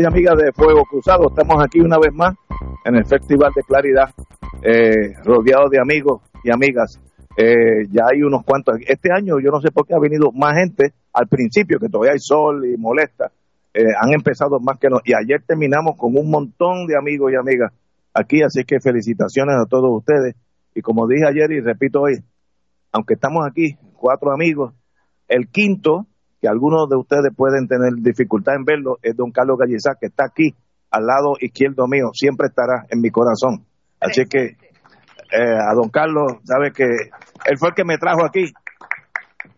Y amigas de Fuego Cruzado. Estamos aquí una vez más en el Festival de Claridad, eh, rodeados de amigos y amigas. Eh, ya hay unos cuantos. Este año yo no sé por qué ha venido más gente al principio, que todavía hay sol y molesta. Eh, han empezado más que no. Y ayer terminamos con un montón de amigos y amigas aquí, así que felicitaciones a todos ustedes. Y como dije ayer y repito hoy, aunque estamos aquí, cuatro amigos, el quinto que algunos de ustedes pueden tener dificultad en verlo, es don Carlos Gallizá, que está aquí al lado izquierdo mío, siempre estará en mi corazón. Así que eh, a don Carlos, sabe que él fue el que me trajo aquí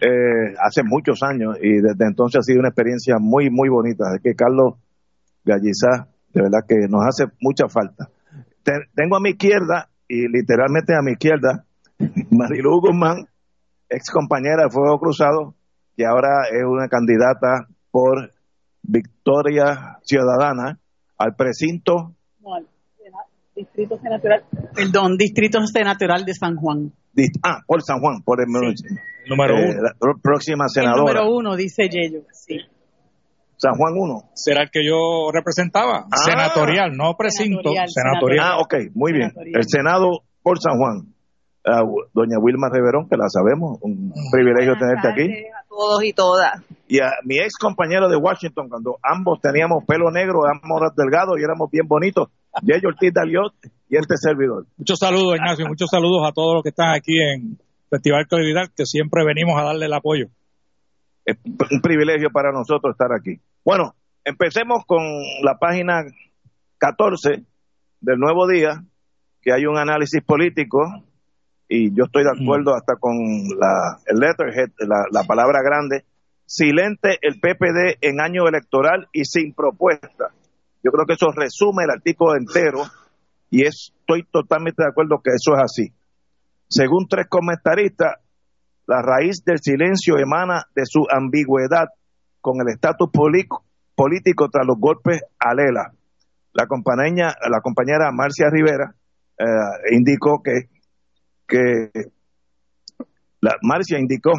eh, hace muchos años y desde entonces ha sido una experiencia muy, muy bonita. Así que Carlos Gallizá, de verdad que nos hace mucha falta. tengo a mi izquierda, y literalmente a mi izquierda, Marilu Guzmán, ex compañera de Fuego Cruzado, que ahora es una candidata por Victoria Ciudadana al precinto. No, al distrito senatorial, perdón, distrito senatorial de San Juan. Ah, por San Juan, por el, número eh, uno. La próxima senadora. El número uno, dice Yello, sí. San Juan uno. Será el que yo representaba, ah. senatorial, no precinto, senatorial. Ah, ok, muy bien. El Senado por San Juan. Ah, doña Wilma Reverón, que la sabemos, un privilegio tenerte aquí todos y todas. Y a mi ex compañero de Washington, cuando ambos teníamos pelo negro, ambos delgados y éramos bien bonitos, Jay Ortiz Daliot y este servidor. Muchos saludos, Ignacio, muchos saludos a todos los que están aquí en Festival Claridad, que siempre venimos a darle el apoyo. Es un privilegio para nosotros estar aquí. Bueno, empecemos con la página 14 del Nuevo Día, que hay un análisis político y yo estoy de acuerdo hasta con la, el letterhead, la, la palabra grande, silente el PPD en año electoral y sin propuesta. Yo creo que eso resume el artículo entero y estoy totalmente de acuerdo que eso es así. Según tres comentaristas, la raíz del silencio emana de su ambigüedad con el estatus político tras los golpes a Lela. La compañera, la compañera Marcia Rivera eh, indicó que que la Marcia indicó,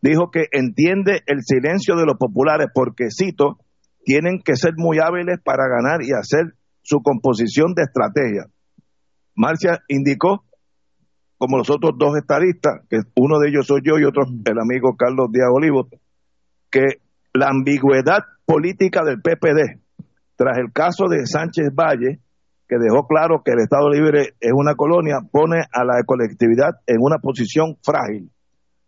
dijo que entiende el silencio de los populares porque, cito, tienen que ser muy hábiles para ganar y hacer su composición de estrategia. Marcia indicó, como los otros dos estadistas, que uno de ellos soy yo y otro el amigo Carlos Díaz Olivo, que la ambigüedad política del PPD tras el caso de Sánchez Valle que dejó claro que el Estado Libre es una colonia, pone a la colectividad en una posición frágil.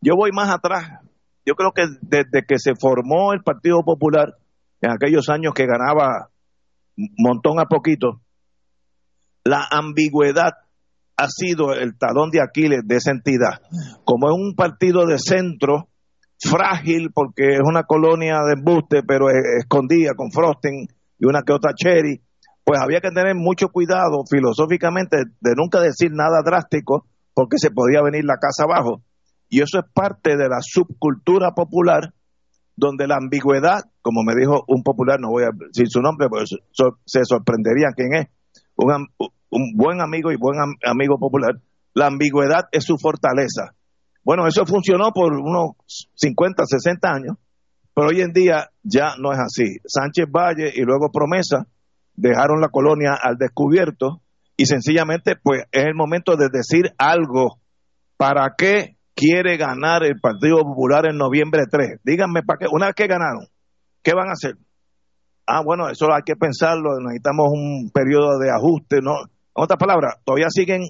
Yo voy más atrás. Yo creo que desde que se formó el Partido Popular, en aquellos años que ganaba montón a poquito, la ambigüedad ha sido el talón de Aquiles de esa entidad. Como es un partido de centro, frágil, porque es una colonia de embuste, pero escondida con frosting y una que otra cherry, pues había que tener mucho cuidado filosóficamente de nunca decir nada drástico porque se podía venir la casa abajo. Y eso es parte de la subcultura popular donde la ambigüedad, como me dijo un popular, no voy a decir su nombre, pues se sorprendería quién es, un, un buen amigo y buen amigo popular, la ambigüedad es su fortaleza. Bueno, eso funcionó por unos 50, 60 años, pero hoy en día ya no es así. Sánchez Valle y luego Promesa dejaron la colonia al descubierto y sencillamente pues es el momento de decir algo. ¿Para qué quiere ganar el Partido Popular en noviembre 3? Díganme, ¿para qué? Una vez que ganaron, ¿qué van a hacer? Ah, bueno, eso hay que pensarlo, necesitamos un periodo de ajuste, ¿no? En otras palabras, todavía siguen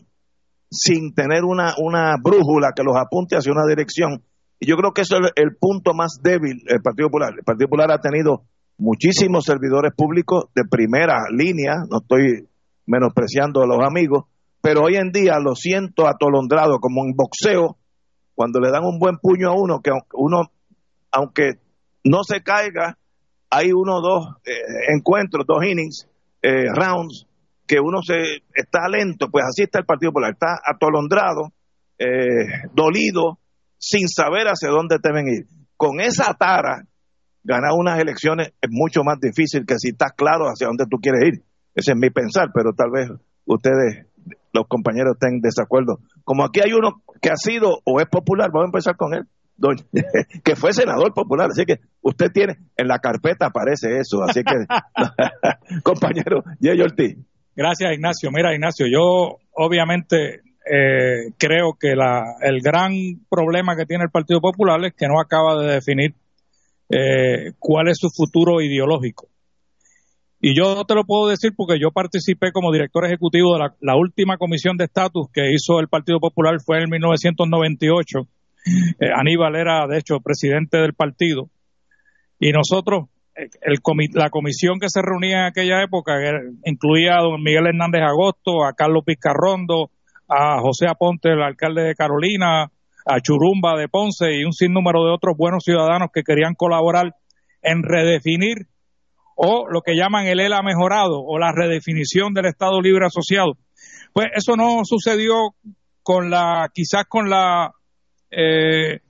sin tener una, una brújula que los apunte hacia una dirección. Y yo creo que eso es el punto más débil del Partido Popular. El Partido Popular ha tenido muchísimos servidores públicos de primera línea, no estoy menospreciando a los amigos, pero hoy en día lo siento atolondrado como en boxeo, cuando le dan un buen puño a uno, que uno, aunque no se caiga, hay uno o dos eh, encuentros, dos innings, eh, rounds, que uno se está lento, pues así está el Partido Popular, está atolondrado, eh, dolido, sin saber hacia dónde deben ir. Con esa tara, ganar unas elecciones es mucho más difícil que si estás claro hacia dónde tú quieres ir. Ese es mi pensar, pero tal vez ustedes, los compañeros, estén en desacuerdo. Como aquí hay uno que ha sido o es popular, vamos a empezar con él, que fue senador popular, así que usted tiene, en la carpeta aparece eso, así que, compañero, Jay Ortiz. Gracias, Ignacio. Mira, Ignacio, yo obviamente eh, creo que la, el gran problema que tiene el Partido Popular es que no acaba de definir eh, cuál es su futuro ideológico. Y yo te lo puedo decir porque yo participé como director ejecutivo de la, última comisión de estatus que hizo el Partido Popular, fue en 1998. Eh, Aníbal era, de hecho, presidente del partido. Y nosotros el la comisión que se reunía en aquella época incluía a don Miguel Hernández Agosto, a Carlos Pizcarrondo, a José Aponte, el alcalde de Carolina, a Churumba de Ponce y un sinnúmero de otros buenos ciudadanos que querían colaborar en redefinir o lo que llaman el ELA mejorado o la redefinición del Estado Libre Asociado. Pues eso no sucedió con la, quizás con la eh,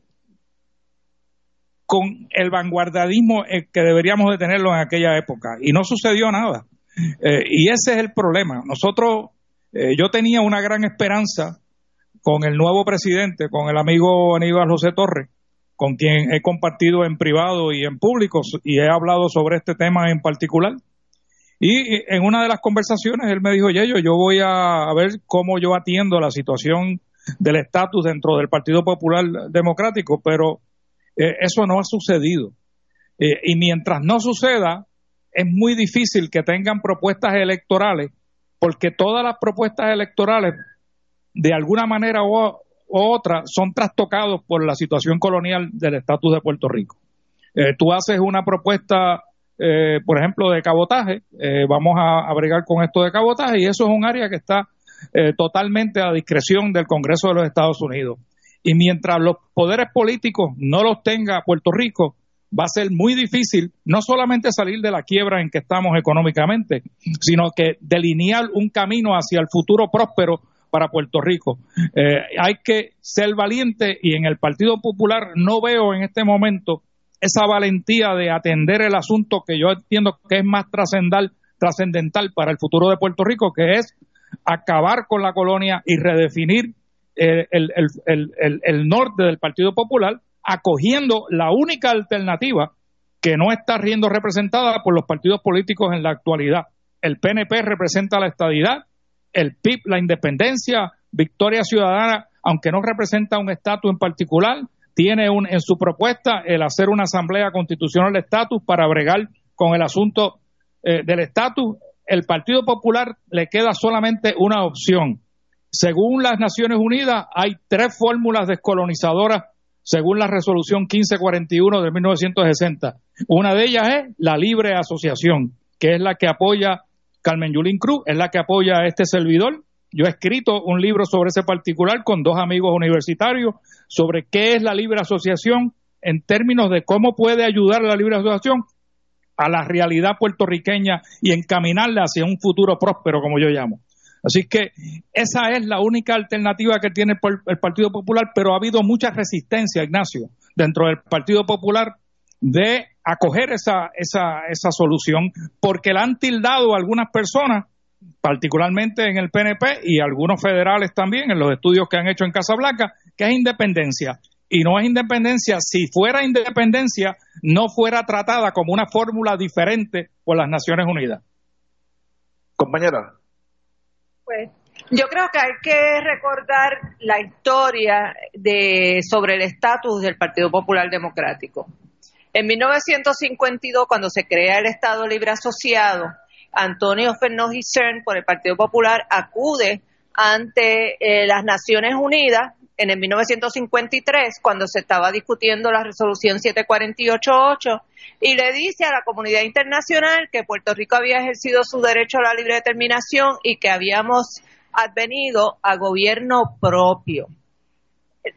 con el vanguardismo eh, que deberíamos de tenerlo en aquella época y no sucedió nada. Eh, y ese es el problema. Nosotros, eh, yo tenía una gran esperanza con el nuevo presidente, con el amigo Aníbal José Torres, con quien he compartido en privado y en público y he hablado sobre este tema en particular. Y en una de las conversaciones él me dijo, Yeyo, yo voy a ver cómo yo atiendo la situación del estatus dentro del Partido Popular Democrático, pero eh, eso no ha sucedido. Eh, y mientras no suceda, es muy difícil que tengan propuestas electorales, porque todas las propuestas electorales, de alguna manera u, otra, son trastocados por la situación colonial del estatus de Puerto Rico. Eh, tú haces una propuesta, por ejemplo, de cabotaje, vamos a, a con esto de cabotaje, y eso es un área que está totalmente a discreción del Congreso de los Estados Unidos. Y mientras los poderes políticos no los tenga Puerto Rico, va a ser muy difícil no solamente salir de la quiebra en que estamos económicamente, sino que delinear un camino hacia el futuro próspero para Puerto Rico. Eh, hay que ser valiente y en el Partido Popular no veo en este momento esa valentía de atender el asunto que yo entiendo que es más trascendental para el futuro de Puerto Rico, que es acabar con la colonia y redefinir el, el, el, norte del Partido Popular acogiendo la única alternativa que no está siendo representada por los partidos políticos en la actualidad. El PNP representa la estadidad, el PIB la independencia, Victoria Ciudadana, aunque no representa un estatus en particular, tiene un, en su propuesta el hacer una asamblea constitucional de estatus para bregar con el asunto eh, del estatus. El Partido Popular le queda solamente una opción, según las Naciones Unidas, hay tres fórmulas descolonizadoras según la resolución 1541 de 1960. Una de ellas es la libre asociación, que es la que apoya Carmen Yulín Cruz, es la que apoya a este servidor. Yo he escrito un libro sobre ese particular con dos amigos universitarios sobre qué es la libre asociación en términos de cómo puede ayudar la libre asociación a la realidad puertorriqueña y encaminarla hacia un futuro próspero, como yo llamo. Así que esa es la única alternativa que tiene el Partido Popular, pero ha habido mucha resistencia, Ignacio, dentro del Partido Popular de acoger esa, esa, esa solución, porque la han tildado algunas personas, particularmente en el PNP y algunos federales también, en los estudios que han hecho en Casablanca, que es independencia. Y no es independencia, si fuera independencia, no fuera tratada como una fórmula diferente por las Naciones Unidas. Compañera. Pues yo creo que hay que recordar la historia de sobre el estatus del Partido Popular Democrático. En 1952, cuando se crea el Estado Libre Asociado, Antonio Fernández Cern por el Partido Popular acude ante eh, las Naciones Unidas en el 1953, cuando se estaba discutiendo la resolución 748.8, y le dice a la comunidad internacional que Puerto Rico había ejercido su derecho a la libre determinación y que habíamos advenido a gobierno propio.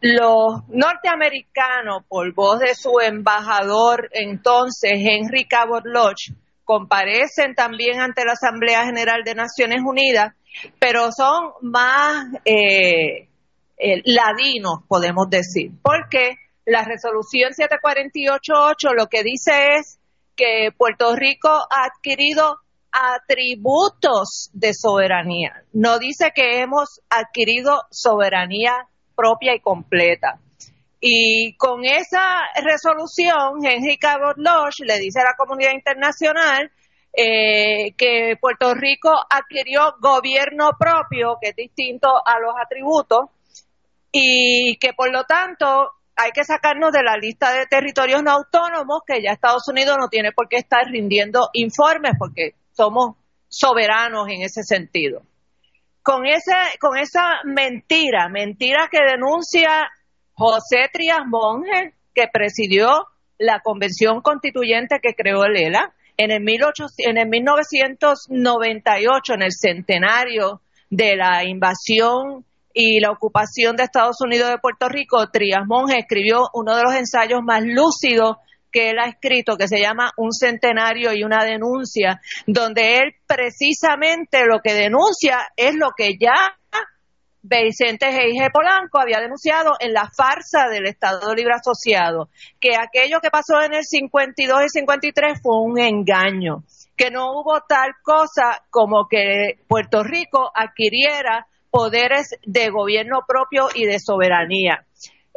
Los norteamericanos, por voz de su embajador entonces, Henry Cabot Lodge, comparecen también ante la Asamblea General de Naciones Unidas, pero son más eh, eh, ladinos, podemos decir, porque la resolución 7488 lo que dice es que Puerto Rico ha adquirido atributos de soberanía. No dice que hemos adquirido soberanía propia y completa. Y con esa resolución, Henry Cabot Lodge le dice a la comunidad internacional eh, que Puerto Rico adquirió gobierno propio, que es distinto a los atributos, y que por lo tanto hay que sacarnos de la lista de territorios no autónomos, que ya Estados Unidos no tiene por qué estar rindiendo informes, porque somos soberanos en ese sentido. Con, ese, con esa mentira, mentira que denuncia José Trias Monge, que presidió la convención constituyente que creó el ELA, en el, en el 1998, en el centenario de la invasión y la ocupación de Estados Unidos de Puerto Rico, Trias Monge escribió uno de los ensayos más lúcidos que él ha escrito, que se llama Un centenario y una denuncia, donde él precisamente lo que denuncia es lo que ya Vicente G. Polanco había denunciado en la farsa del Estado Libre Asociado, que aquello que pasó en el 52 y 53 fue un engaño, que no hubo tal cosa como que Puerto Rico adquiriera poderes de gobierno propio y de soberanía.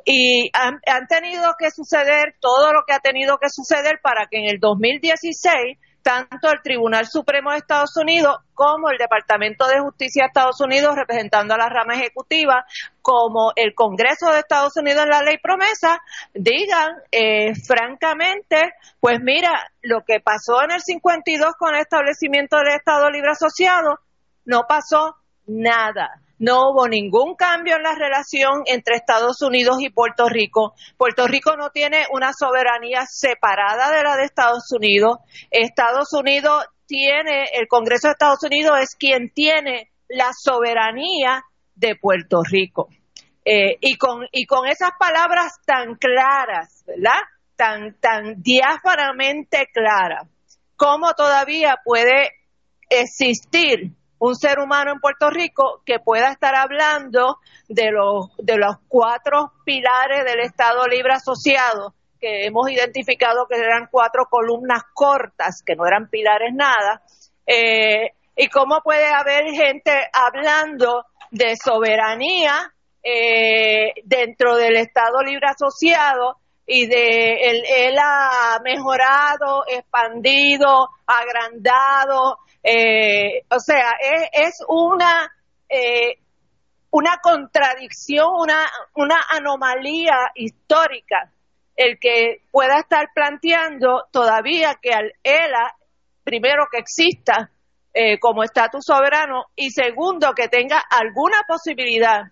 Y han, tenido que suceder todo lo que ha tenido que suceder para que en el 2016 tanto el Tribunal Supremo de Estados Unidos como el Departamento de Justicia de Estados Unidos, representando a la rama ejecutiva, como el Congreso de Estados Unidos en la ley promesa, digan eh, francamente, pues mira, lo que pasó en el 52 con el establecimiento del Estado Libre Asociado, no pasó nada no hubo ningún cambio en la relación entre Estados Unidos y Puerto Rico. Puerto Rico no tiene una soberanía separada de la de Estados Unidos. Estados Unidos tiene, el Congreso de Estados Unidos es quien tiene la soberanía de Puerto Rico. Eh, y, con, y con esas palabras tan claras, ¿verdad? Tan, tan diáfanamente claras, ¿cómo todavía puede existir un ser humano en Puerto Rico que pueda estar hablando de los, de los cuatro pilares del Estado Libre Asociado, que hemos identificado que eran cuatro columnas cortas, que no eran pilares nada, eh, y cómo puede haber gente hablando de soberanía eh, dentro del Estado Libre Asociado y de él, ha mejorado, expandido, agrandado, eh, o sea, es, una, eh, una contradicción, una, una anomalía histórica el que pueda estar planteando todavía que al ELA, primero que exista eh, como estatus soberano y segundo que tenga alguna posibilidad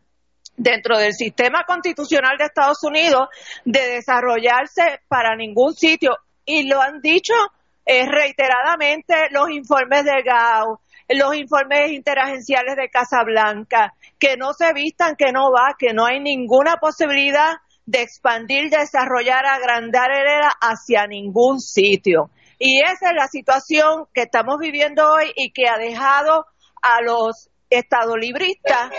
dentro del sistema constitucional de Estados Unidos de desarrollarse para ningún sitio. Y lo han dicho eh, reiteradamente los informes de GAO, los informes interagenciales de Casablanca, que no se vistan, que no va, que no hay ninguna posibilidad de expandir, desarrollar, agrandar el ERA hacia ningún sitio. Y esa es la situación que estamos viviendo hoy y que ha dejado a los estadolibristas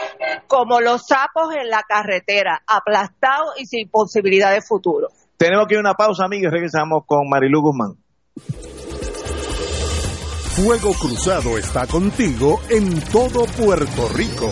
como los sapos en la carretera, aplastados y sin posibilidad de futuro. Tenemos que ir a una pausa, amigos, regresamos con Marilu Guzmán. Fuego Cruzado está contigo en todo Puerto Rico.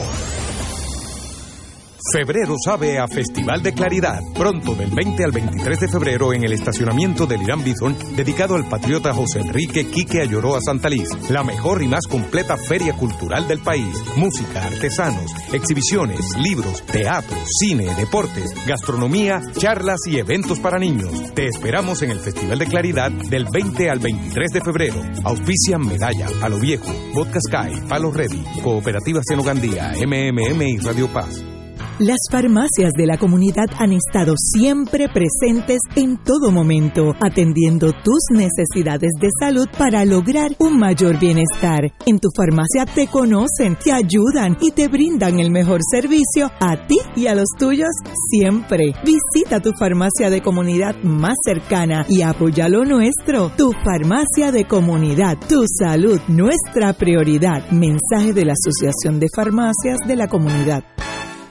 Febrero sabe a Festival de Claridad. Pronto, del 20 al 23 de febrero, en el estacionamiento del Irán Bison, dedicado al patriota José Enrique Quique Ayoroa Santaliz. La mejor y más completa feria cultural del país. Música, artesanos, exhibiciones, libros, teatro, cine, deportes, gastronomía, charlas y eventos para niños. Te esperamos en el Festival de Claridad del 20 al 23 de febrero. Auspician Medalla, Palo Viejo, Vodka Sky, Palo Ready, Cooperativa Senogandía, MMM y Radio Paz. Las farmacias de la comunidad han estado siempre presentes en todo momento, atendiendo tus necesidades de salud para lograr un mayor bienestar. En tu farmacia te conocen, te ayudan y te brindan el mejor servicio a ti y a los tuyos siempre. Visita tu farmacia de comunidad más cercana y apoya lo nuestro. Tu farmacia de comunidad, tu salud, nuestra prioridad. Mensaje de la Asociación de Farmacias de la Comunidad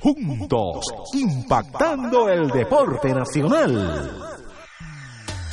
juntos, impactando el deporte nacional.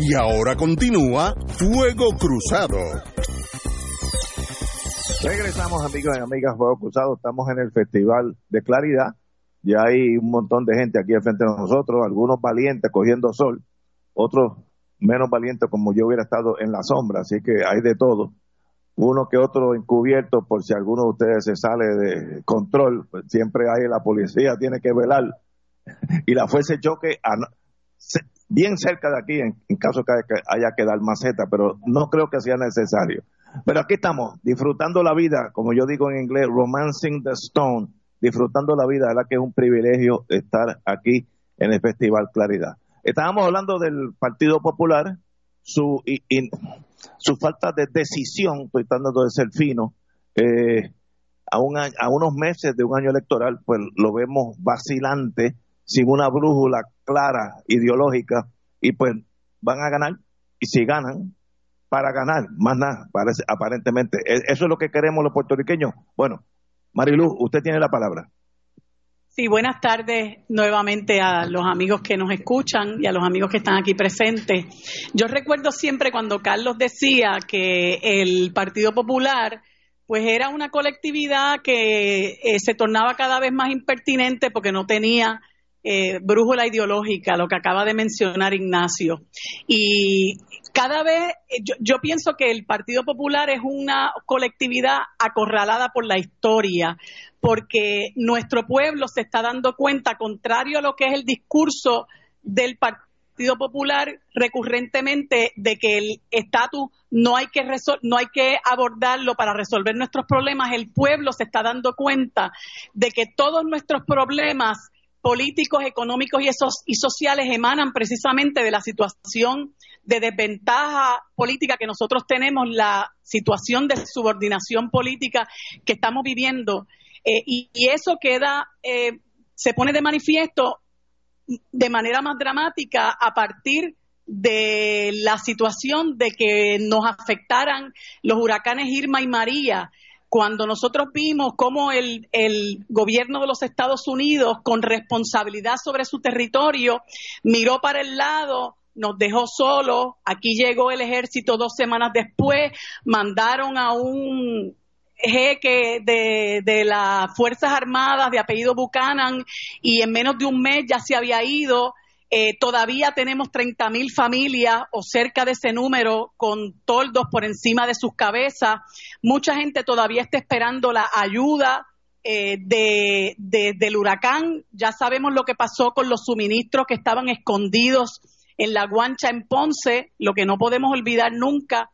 Y ahora continúa Fuego Cruzado. Regresamos amigos y amigas Fuego Cruzado, estamos en el Festival de Claridad, ya hay un montón de gente aquí al frente de nosotros, algunos valientes cogiendo sol, otros menos valientes como yo hubiera estado en la sombra, así que hay de todo. Uno que otro encubierto por si alguno de ustedes se sale de control, pues siempre hay la policía, tiene que velar. Y la fuerza de choque bien cerca de aquí, en, caso que haya que dar maceta, pero no creo que sea necesario. Pero aquí estamos, disfrutando la vida, como yo digo en inglés, romancing the stone, disfrutando la vida, la que es un privilegio estar aquí en el Festival Claridad. Estábamos hablando del Partido Popular, su, su falta de decisión, estoy tratando de ser fino, eh, a, a unos meses de un año electoral, pues lo vemos vacilante, sin una brújula clara, ideológica, y pues van a ganar, y si ganan, para ganar, más nada, parece, aparentemente. E, eso es lo que queremos los puertorriqueños. Bueno, Marilu, usted tiene la palabra. Sí, buenas tardes nuevamente a los amigos que nos escuchan y a los amigos que están aquí presentes. Yo recuerdo siempre cuando Carlos decía que el Partido Popular pues era una colectividad que eh, se tornaba cada vez más impertinente porque no tenía eh, brújula ideológica, lo que acaba de mencionar Ignacio. Y cada vez, eh, yo, pienso que el Partido Popular es una colectividad acorralada por la historia, porque nuestro pueblo se está dando cuenta, contrario a lo que es el discurso del Partido Popular recurrentemente de que el estatus no hay que no hay que abordarlo para resolver nuestros problemas, el pueblo se está dando cuenta de que todos nuestros problemas políticos, económicos y, esos, y sociales emanan precisamente de la situación de desventaja política que nosotros tenemos, la situación de subordinación política que estamos viviendo. Eh, y, eso queda, eh, se pone de manifiesto de manera más dramática a partir de la situación de que nos afectaran los huracanes Irma y María, cuando nosotros vimos cómo el, el, gobierno de los Estados Unidos, con responsabilidad sobre su territorio, miró para el lado, nos dejó solos, aquí llegó el ejército dos semanas después, mandaron a un jeque de, de las Fuerzas Armadas de apellido Buchanan y en menos de un mes ya se había ido. Eh, todavía tenemos 30.000 familias o cerca de ese número con toldos por encima de sus cabezas. Mucha gente todavía está esperando la ayuda eh, de, del huracán. Ya sabemos lo que pasó con los suministros que estaban escondidos en la guancha en Ponce, lo que no podemos olvidar nunca.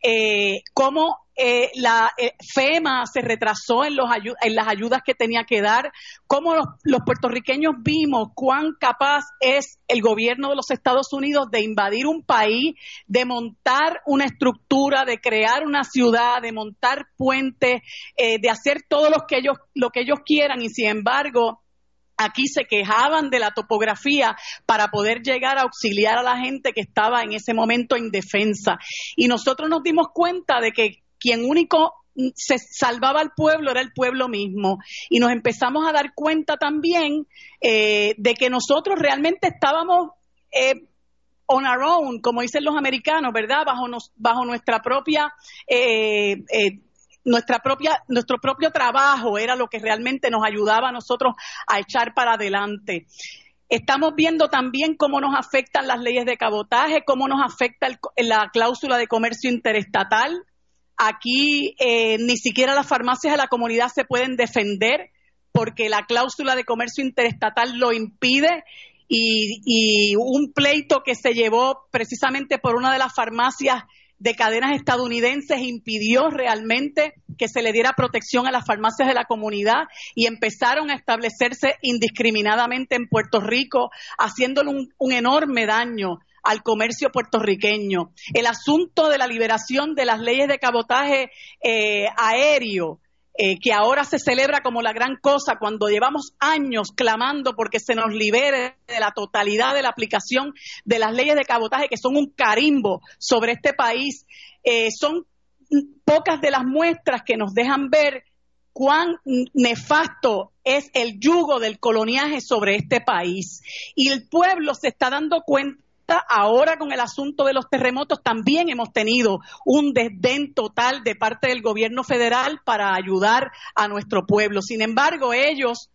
Eh, cómo eh, la eh, FEMA se retrasó en, los en las ayudas que tenía que dar, cómo los, puertorriqueños vimos cuán capaz es el gobierno de los Estados Unidos de invadir un país, de montar una estructura, de crear una ciudad, de montar puentes, eh, de hacer todo lo que ellos lo que ellos quieran y sin embargo Aquí se quejaban de la topografía para poder llegar a auxiliar a la gente que estaba en ese momento en defensa. Y nosotros nos dimos cuenta de que quien único se salvaba al pueblo era el pueblo mismo. Y nos empezamos a dar cuenta también eh, de que nosotros realmente estábamos eh, on our own, como dicen los americanos, ¿verdad? Bajo, bajo nuestra propia... Eh, nuestra propia, nuestro propio trabajo era lo que realmente nos ayudaba a nosotros a echar para adelante. Estamos viendo también cómo nos afectan las leyes de cabotaje, cómo nos afecta la cláusula de comercio interestatal. Aquí eh, ni siquiera las farmacias de la comunidad se pueden defender porque la cláusula de comercio interestatal lo impide y, y, un pleito que se llevó precisamente por una de las farmacias de cadenas estadounidenses impidió realmente que se le diera protección a las farmacias de la comunidad y empezaron a establecerse indiscriminadamente en Puerto Rico, haciéndole un, enorme daño al comercio puertorriqueño. El asunto de la liberación de las leyes de cabotaje eh, aéreo eh, que ahora se celebra como la gran cosa cuando llevamos años clamando porque se nos libere de la totalidad de la aplicación de las leyes de cabotaje que son un carimbo sobre este país. Eh, son pocas de las muestras que nos dejan ver cuán nefasto es el yugo del coloniaje sobre este país. Y el pueblo se está dando cuenta ahora con el asunto de los terremotos también hemos tenido un desdén total de parte del gobierno federal para ayudar a nuestro pueblo. Sin embargo, ellos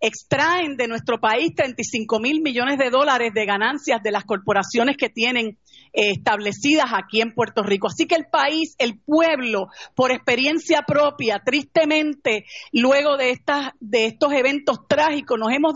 extraen de nuestro país 35 mil millones de dólares de ganancias de las corporaciones que tienen establecidas aquí en Puerto Rico. Así que el país, el pueblo, por experiencia propia, tristemente, luego de, estas, de estos eventos trágicos, nos hemos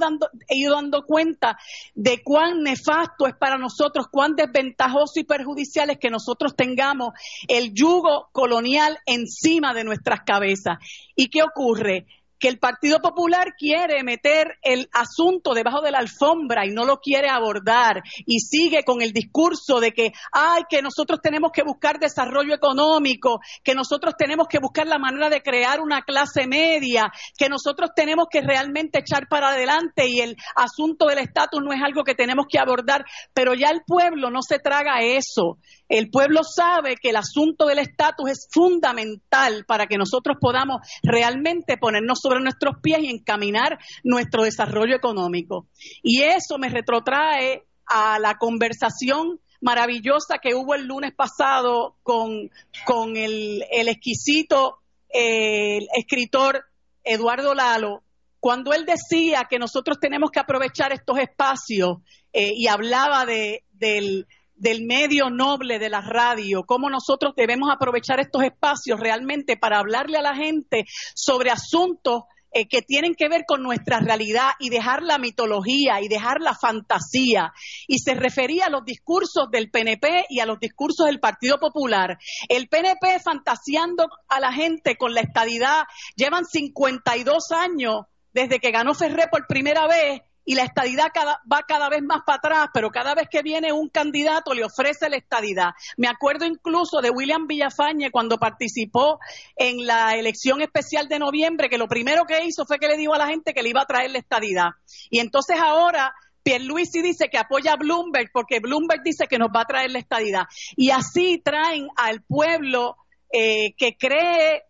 ido dando cuenta de cuán nefasto es para nosotros, cuán desventajoso y perjudicial es que nosotros tengamos el yugo colonial encima de nuestras cabezas. ¿Y qué ocurre? Que el Partido Popular quiere meter el asunto debajo de la alfombra y no lo quiere abordar y sigue con el discurso de que, ay, que nosotros tenemos que buscar desarrollo económico, que nosotros tenemos que buscar la manera de crear una clase media, que nosotros tenemos que realmente echar para adelante y el asunto del estatus no es algo que tenemos que abordar, pero ya el pueblo no se traga eso. El pueblo sabe que el asunto del estatus es fundamental para que nosotros podamos realmente ponernos sobre nuestros pies y encaminar nuestro desarrollo económico. Y eso me retrotrae a la conversación maravillosa que hubo el lunes pasado con, con el, exquisito escritor Eduardo Lalo, cuando él decía que nosotros tenemos que aprovechar estos espacios eh, y hablaba de, del, del medio noble de la radio, cómo nosotros debemos aprovechar estos espacios realmente para hablarle a la gente sobre asuntos eh, que tienen que ver con nuestra realidad y dejar la mitología y dejar la fantasía. Y se refería a los discursos del PNP y a los discursos del Partido Popular. El PNP fantaseando a la gente con la estadidad, llevan 52 años desde que ganó Ferré por primera vez y la estadidad va cada vez más para atrás, pero cada vez que viene un candidato le ofrece la estadidad. Me acuerdo incluso de William Villafañe cuando participó en la elección especial de noviembre, que lo primero que hizo fue que le dijo a la gente que le iba a traer la estadidad. Y entonces ahora Pierluisi dice que apoya a Bloomberg porque Bloomberg dice que nos va a traer la estadidad. Y así traen al pueblo eh, que cree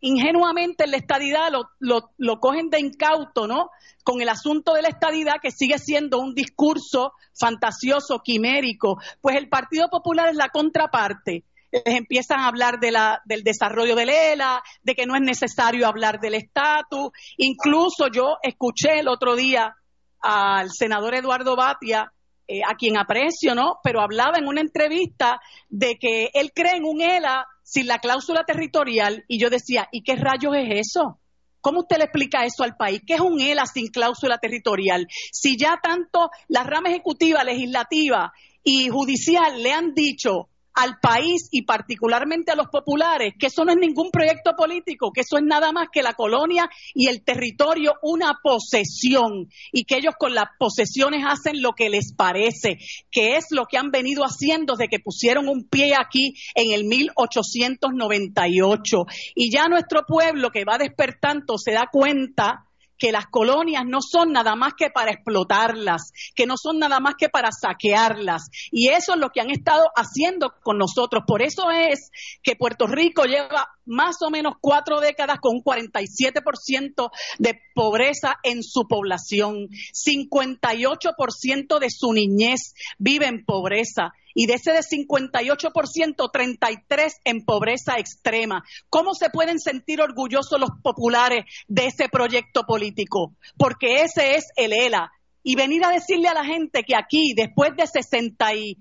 ingenuamente en la estadidad, lo, lo, lo cogen de incauto, ¿no? con el asunto de la estadidad, que sigue siendo un discurso fantasioso, quimérico, pues el Partido Popular es la contraparte. Les empiezan a hablar de la, del desarrollo del ELA, de que no es necesario hablar del estatus. Incluso yo escuché el otro día al senador Eduardo Batia, eh, a quien aprecio, ¿no? Pero hablaba en una entrevista de que él cree en un ELA sin la cláusula territorial y yo decía, ¿y qué rayos es eso? ¿Cómo usted le explica eso al país? ¿Qué es un ELA sin cláusula territorial? Si ya tanto la rama ejecutiva, legislativa y judicial le han dicho al país y particularmente a los populares que eso no es ningún proyecto político, que eso es nada más que la colonia y el territorio una posesión y que ellos con las posesiones hacen lo que les parece, que es lo que han venido haciendo desde que pusieron un pie aquí en el 1898. Y ya nuestro pueblo que va despertando se da cuenta que las colonias no son nada más que para explotarlas, que no son nada más que para saquearlas. Y eso es lo que han estado haciendo con nosotros. Por eso es que Puerto Rico lleva más o menos cuatro décadas con un 47% de pobreza en su población. 58% de su niñez vive en pobreza y de ese de 58%, 33 en pobreza extrema. ¿Cómo se pueden sentir orgullosos los populares de ese proyecto político? Porque ese es el ELA. Y venir a decirle a la gente que aquí, después de 60 y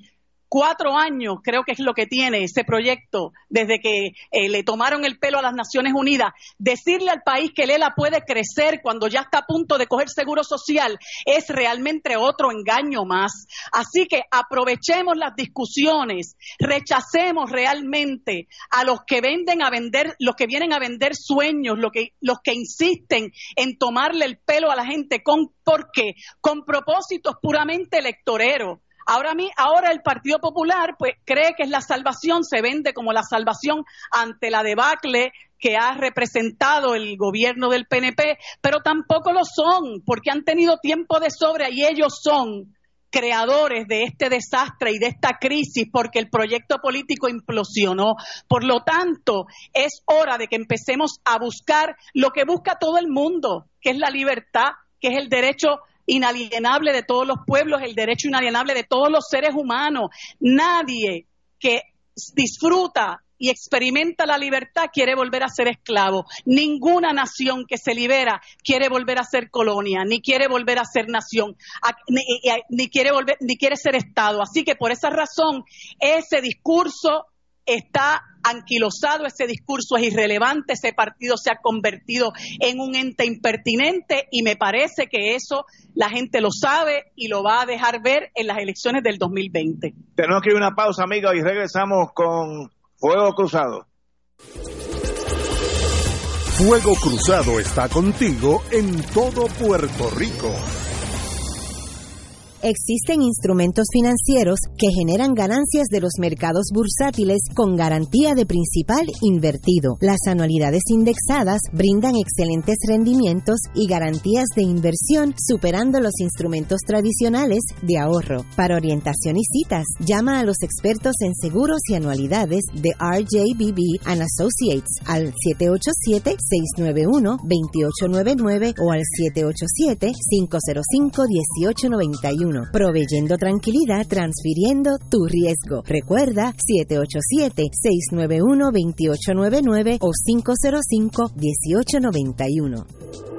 cuatro años, creo que es lo que tiene ese proyecto, desde que eh, le tomaron el pelo a las Naciones Unidas, decirle al país que Lela puede crecer cuando ya está a punto de coger seguro social es realmente otro engaño más. Así que aprovechemos las discusiones, rechacemos realmente a los que venden a vender, los que vienen a vender sueños, los que, los que insisten en tomarle el pelo a la gente con, ¿por qué? Con propósitos puramente electoreros Ahora, ahora el Partido Popular pues, cree que es la salvación, se vende como la salvación ante la debacle que ha representado el gobierno del PNP, pero tampoco lo son, porque han tenido tiempo de sobra y ellos son creadores de este desastre y de esta crisis porque el proyecto político implosionó. Por lo tanto, es hora de que empecemos a buscar lo que busca todo el mundo, que es la libertad, que es el derecho inalienable de todos los pueblos, el derecho inalienable de todos los seres humanos. Nadie que disfruta y experimenta la libertad quiere volver a ser esclavo. Ninguna nación que se libera quiere volver a ser colonia, ni quiere volver a ser nación, ni, quiere volver, ni quiere ser Estado. Así que por esa razón, ese discurso está anquilosado, ese discurso es irrelevante, ese partido se ha convertido en un ente impertinente y me parece que eso la gente lo sabe y lo va a dejar ver en las elecciones del 2020. Tenemos que ir a una pausa, amigos, y regresamos con Fuego Cruzado. Fuego Cruzado está contigo en todo Puerto Rico. Existen instrumentos financieros que generan ganancias de los mercados bursátiles con garantía de principal invertido. Las anualidades indexadas brindan excelentes rendimientos y garantías de inversión superando los instrumentos tradicionales de ahorro. Para orientación y citas, llama a los expertos en seguros y anualidades de RJBB and Associates al 787-691-2899 o al 787-505-1891 proveyendo tranquilidad, transfiriendo tu riesgo. Recuerda 787-691-2899 o 505-1891.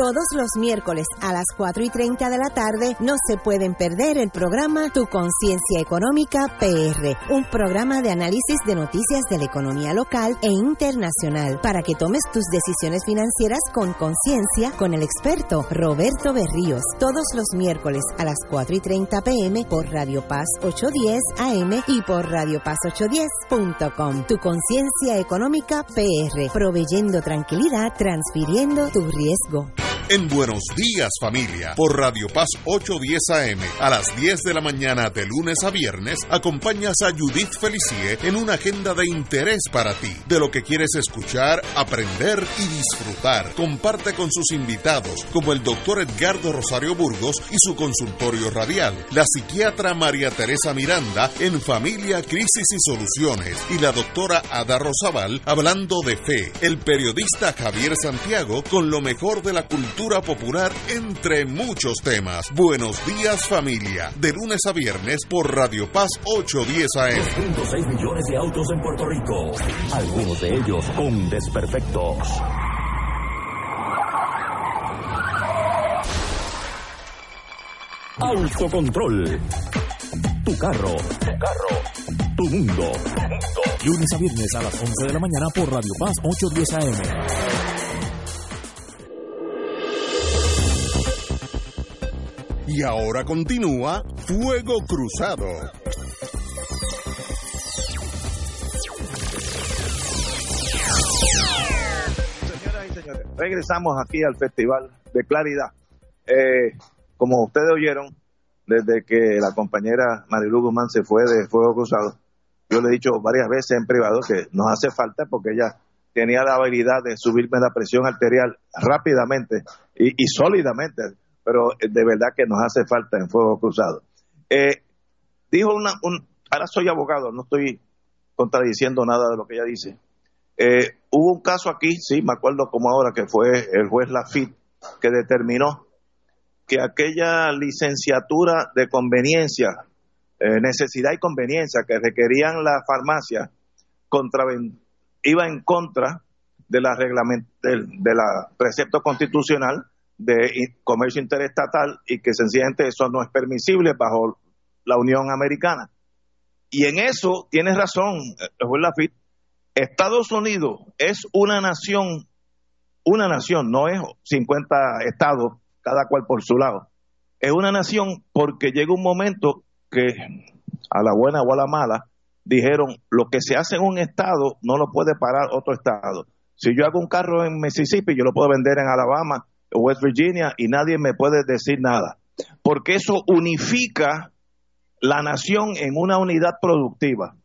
Todos los miércoles a las 4 y 30 de la tarde no se pueden perder el programa Tu Conciencia Económica PR, un programa de análisis de noticias de la economía local e internacional para que tomes tus decisiones financieras con conciencia con el experto Roberto Berríos. Todos los miércoles a las 4 y 30 pm por Radio Paz 810 AM y por Radio Paz 810.com. Tu Conciencia Económica PR, proveyendo tranquilidad, transfiriendo tu riesgo en Buenos Días Familia por Radio Paz 810 AM a las 10 de la mañana de lunes a viernes acompañas a Judith Felicie en una agenda de interés para ti, de lo que quieres escuchar, aprender y disfrutar. Comparte con sus invitados como el doctor Edgardo Rosario Burgos y su consultorio radial, la psiquiatra María Teresa Miranda en Familia, Crisis y Soluciones y la doctora Ada Rosabal hablando de fe, el periodista Javier Santiago con lo mejor de la cultura popular entre muchos temas. Buenos días familia, de lunes a viernes por Radio Paz 810 AM. 2.6 millones de autos en Puerto Rico, algunos de ellos con desperfectos. Autocontrol. Tu carro. Tu carro. Tu mundo. Lunes a viernes a las 11 de la mañana por Radio Paz 810 AM. Y ahora continúa Fuego Cruzado. Señoras y señores, regresamos aquí al Festival de Claridad. Eh, como ustedes oyeron, desde que la compañera Marilu Guzmán se fue de Fuego Cruzado, yo le he dicho varias veces en privado que nos hace falta porque ella tenía la habilidad de subirme la presión arterial rápidamente y, y sólidamente pero de verdad que nos hace falta en Fuego Cruzado. Eh, dijo una, un, ahora soy abogado, no estoy contradiciendo nada de lo que ella dice. Eh, hubo un caso aquí, sí, me acuerdo como ahora, que fue el juez Lafitte que determinó que aquella licenciatura de conveniencia, eh, necesidad y conveniencia que requerían la farmacia, iba en contra de la del, de la precepto constitucional de comercio interestatal y que sencillamente eso no es permisible bajo la Unión Americana. Y en eso tienes razón, juez Lafitte. Estados Unidos es una nación, una nación, no es 50 estados cada cual por su lado. Es una nación porque llega un momento que a la buena o a la mala dijeron lo que se hace en un estado no lo puede parar otro estado. Si yo hago un carro en Mississippi, yo lo puedo vender en Alabama West Virginia y nadie me puede decir nada. Porque eso unifica la nación en una unidad productiva.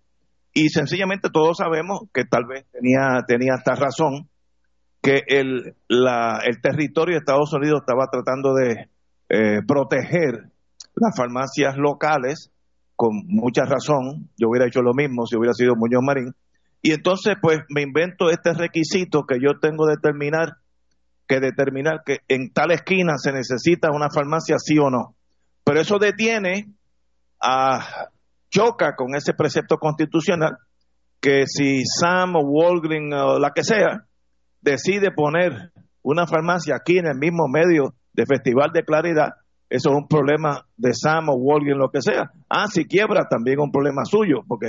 Y sencillamente todos sabemos que tal vez tenía, tenía esta razón que el, la, el territorio de Estados Unidos estaba tratando de eh, proteger las farmacias locales con mucha razón. Yo hubiera hecho lo mismo si hubiera sido Muñoz Marín. Y entonces, pues, me invento este requisito que yo tengo que determinar, que determinar que en tal esquina se necesita una farmacia sí o no. Pero eso detiene a choca con ese precepto constitucional que si Sam o Walgreens o la que sea decide poner una farmacia aquí en el mismo medio de Festival de Claridad, eso es un problema de Sam o Walgreens, lo que sea. Ah, si quiebra, también es un problema suyo, porque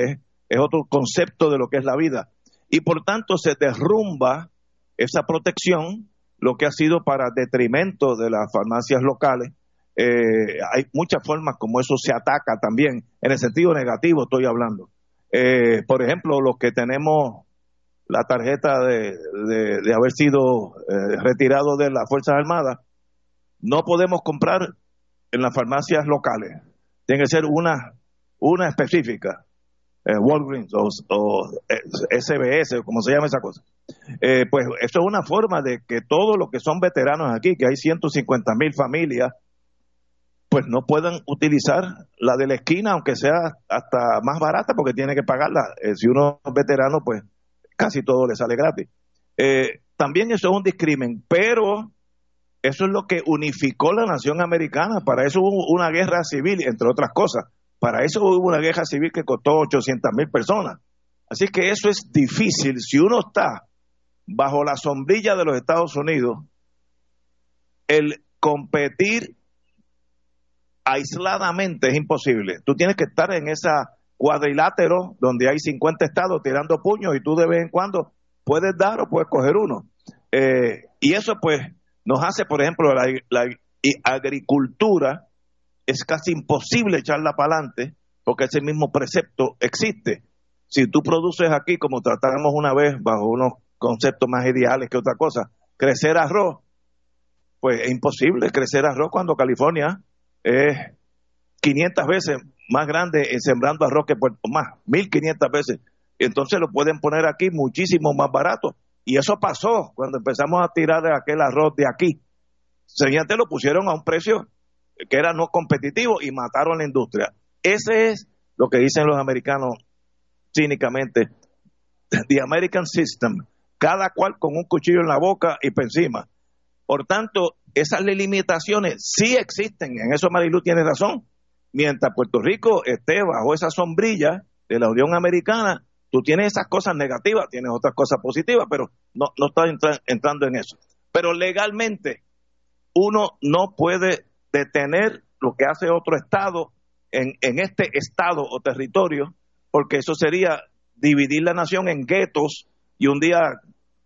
es otro concepto de lo que es la vida. Y por tanto se derrumba esa protección, lo que ha sido para detrimento de las farmacias locales. Eh, hay muchas formas como eso se ataca también, en el sentido negativo estoy hablando. Eh, por ejemplo, los que tenemos la tarjeta de, de, haber sido eh, retirado de las Fuerzas Armadas, no podemos comprar en las farmacias locales. Tiene que ser una, una específica, eh, Walgreens o, SBS, eh, o como se llama esa cosa. pues eso es una forma de que todos los que son veteranos aquí, que hay 150 mil familias, pues no puedan utilizar la de la esquina, aunque sea hasta más barata, porque tiene que pagarla. si uno es veterano, pues casi todo le sale gratis. Eh, también eso es un discrimen, pero eso es lo que unificó la nación americana. Para eso hubo una guerra civil, entre otras cosas. Para eso hubo una guerra civil que costó 800 mil personas. Así que eso es difícil. Si uno está bajo la sombrilla de los Estados Unidos, el competir aisladamente es imposible. Tú tienes que estar en esa cuadrilátero donde hay 50 estados tirando puños y tú de vez en cuando puedes dar o puedes coger uno. Eh, y eso pues nos hace, por ejemplo, la, la agricultura es casi imposible echarla para adelante porque ese mismo precepto existe. Si tú produces aquí, como tratamos una vez bajo unos conceptos más ideales que otra cosa, crecer arroz, pues es imposible crecer arroz cuando California es 500 veces más grande en sembrando arroz que Puerto más, 1500 veces. Entonces lo pueden poner aquí muchísimo más barato. Y eso pasó cuando empezamos a tirar aquel arroz de aquí. Señalmente lo pusieron a un precio que era no competitivo y mataron la industria. Ese es lo que dicen los americanos cínicamente, the American system, cada cual con un cuchillo en la boca y por encima. Por tanto, esas limitaciones sí existen, en eso Marilu tiene razón, mientras Puerto Rico esté bajo esa sombrilla de la Unión Americana, tú tienes esas cosas negativas, tienes otras cosas positivas, pero no, no estás entrando en eso. Pero legalmente uno no puede detener lo que hace otro Estado en, este Estado o territorio, porque eso sería dividir la nación en guetos y un día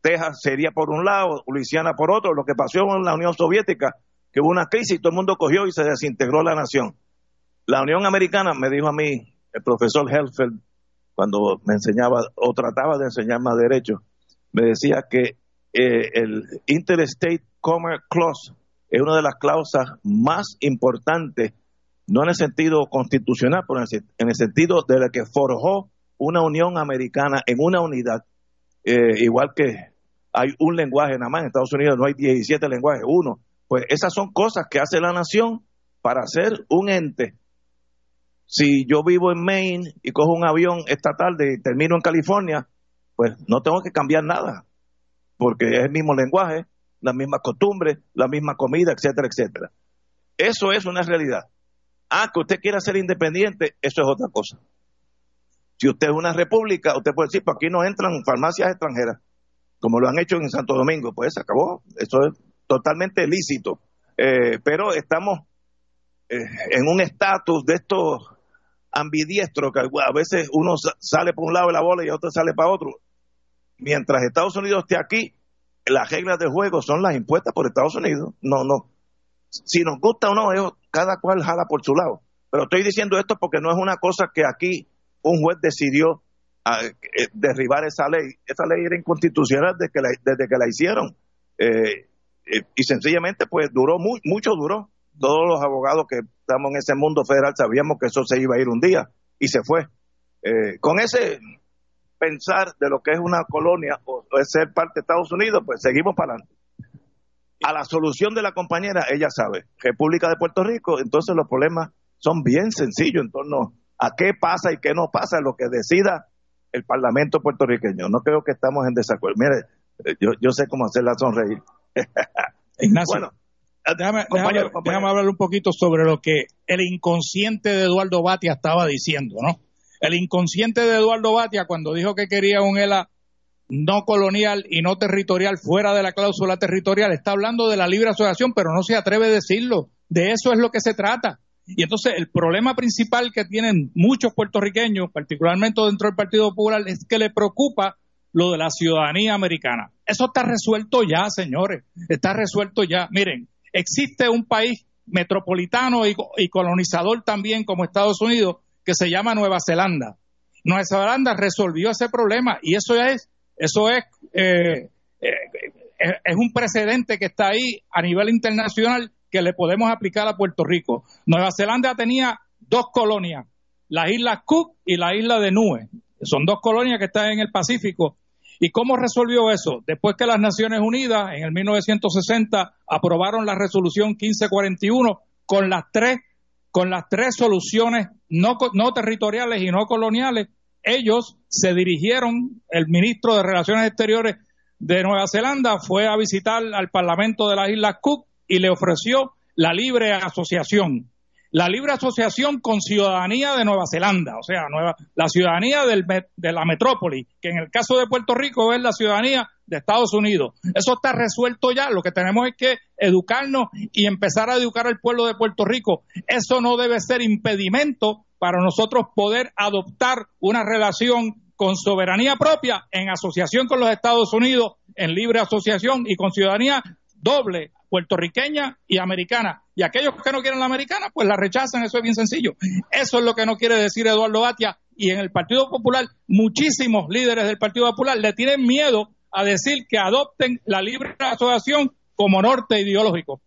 Texas sería por un lado, Luisiana por otro, lo que pasó en la Unión Soviética, que hubo una crisis, y todo el mundo cogió y se desintegró la nación. La Unión Americana, me dijo a mí el profesor Helfeld, cuando me enseñaba o trataba de enseñar más derecho, me decía que eh, el Interstate Commerce Clause es una de las cláusulas más importantes, no en el sentido constitucional, pero en el, sentido de la que forjó una unión americana en una unidad, eh, igual que hay un lenguaje nada más, en Estados Unidos no hay 17 lenguajes, uno. Pues esas son cosas que hace la nación para ser un ente. Si yo vivo en Maine y cojo un avión esta tarde y termino en California, pues no tengo que cambiar nada, porque es el mismo lenguaje, las mismas costumbres, la misma comida, etcétera, etcétera. Eso es una realidad. Ah, que usted quiera ser independiente, eso es otra cosa. Si usted es una república, usted puede decir, pues aquí no entran farmacias extranjeras, como lo han hecho en Santo Domingo, pues se acabó. Eso es totalmente lícito. Eh, pero estamos eh, en un estatus de estos ambidiestros que a veces uno sale por un lado de la bola y otro sale para otro mientras Estados Unidos esté aquí, las reglas de juego son las impuestas por Estados Unidos. No, no. Si nos gusta o no, cada cual jala por su lado. Pero estoy diciendo esto porque no es una cosa que aquí un juez decidió ah, eh, derribar esa ley. Esa ley era inconstitucional desde que la, desde que la hicieron. Eh, eh, y sencillamente, pues duró, muy, mucho duró. Todos los abogados que estamos en ese mundo federal sabíamos que eso se iba a ir un día y se fue. con ese pensar de lo que es una colonia o, es ser parte de Estados Unidos, pues seguimos para adelante. A la solución de la compañera, ella sabe, República de Puerto Rico, entonces los problemas son bien sencillos en torno a qué pasa y qué no pasa, lo que decida el Parlamento puertorriqueño. No creo que estamos en desacuerdo. Mire, eh, yo, yo sé cómo hacerla sonreír. Ignacio, bueno, déjame, déjame hablar un poquito sobre lo que el inconsciente de Eduardo Batia estaba diciendo, ¿no? El inconsciente de Eduardo Batia cuando dijo que quería un ELA no colonial y no territorial fuera de la cláusula territorial, está hablando de la libre asociación, pero no se atreve a decirlo. De eso es lo que se trata. Y entonces el problema principal que tienen muchos puertorriqueños, particularmente dentro del Partido Popular, es que le preocupa lo de la ciudadanía americana. Eso está resuelto ya, señores. Está resuelto ya. Miren, existe un país metropolitano y, y colonizador también como Estados Unidos que se llama Nueva Zelanda. Nueva Zelanda resolvió ese problema y eso es, eso es, eh, eh, es un precedente que está ahí a nivel internacional que le podemos aplicar a Puerto Rico. Nueva Zelanda tenía dos colonias, la isla Cook y la isla de Nue. Son dos colonias que están en el Pacífico. ¿Y cómo resolvió eso? Después que las Naciones Unidas en el 1960 aprobaron la resolución 1541 con las tres con las tres soluciones no, no territoriales y no coloniales, ellos se dirigieron, el ministro de Relaciones Exteriores de Nueva Zelanda fue a visitar al Parlamento de las Islas Cook y le ofreció la libre asociación. La libre asociación con ciudadanía de Nueva Zelanda, o sea, nueva, la ciudadanía del, de la metrópoli, que en el caso de Puerto Rico es la ciudadanía de Estados Unidos. Eso está resuelto ya. Lo que tenemos es que educarnos y empezar a educar al pueblo de Puerto Rico. Eso no debe ser impedimento para nosotros poder adoptar una relación con soberanía propia en asociación con los Estados Unidos, en libre asociación y con ciudadanía doble, puertorriqueña y americana. Y aquellos que no quieren la americana, pues la rechazan, eso es bien sencillo. Eso es lo que no quiere decir Eduardo Batia. Y en el Partido Popular, muchísimos líderes del Partido Popular le tienen miedo a decir que adopten la libre asociación como norte ideológico.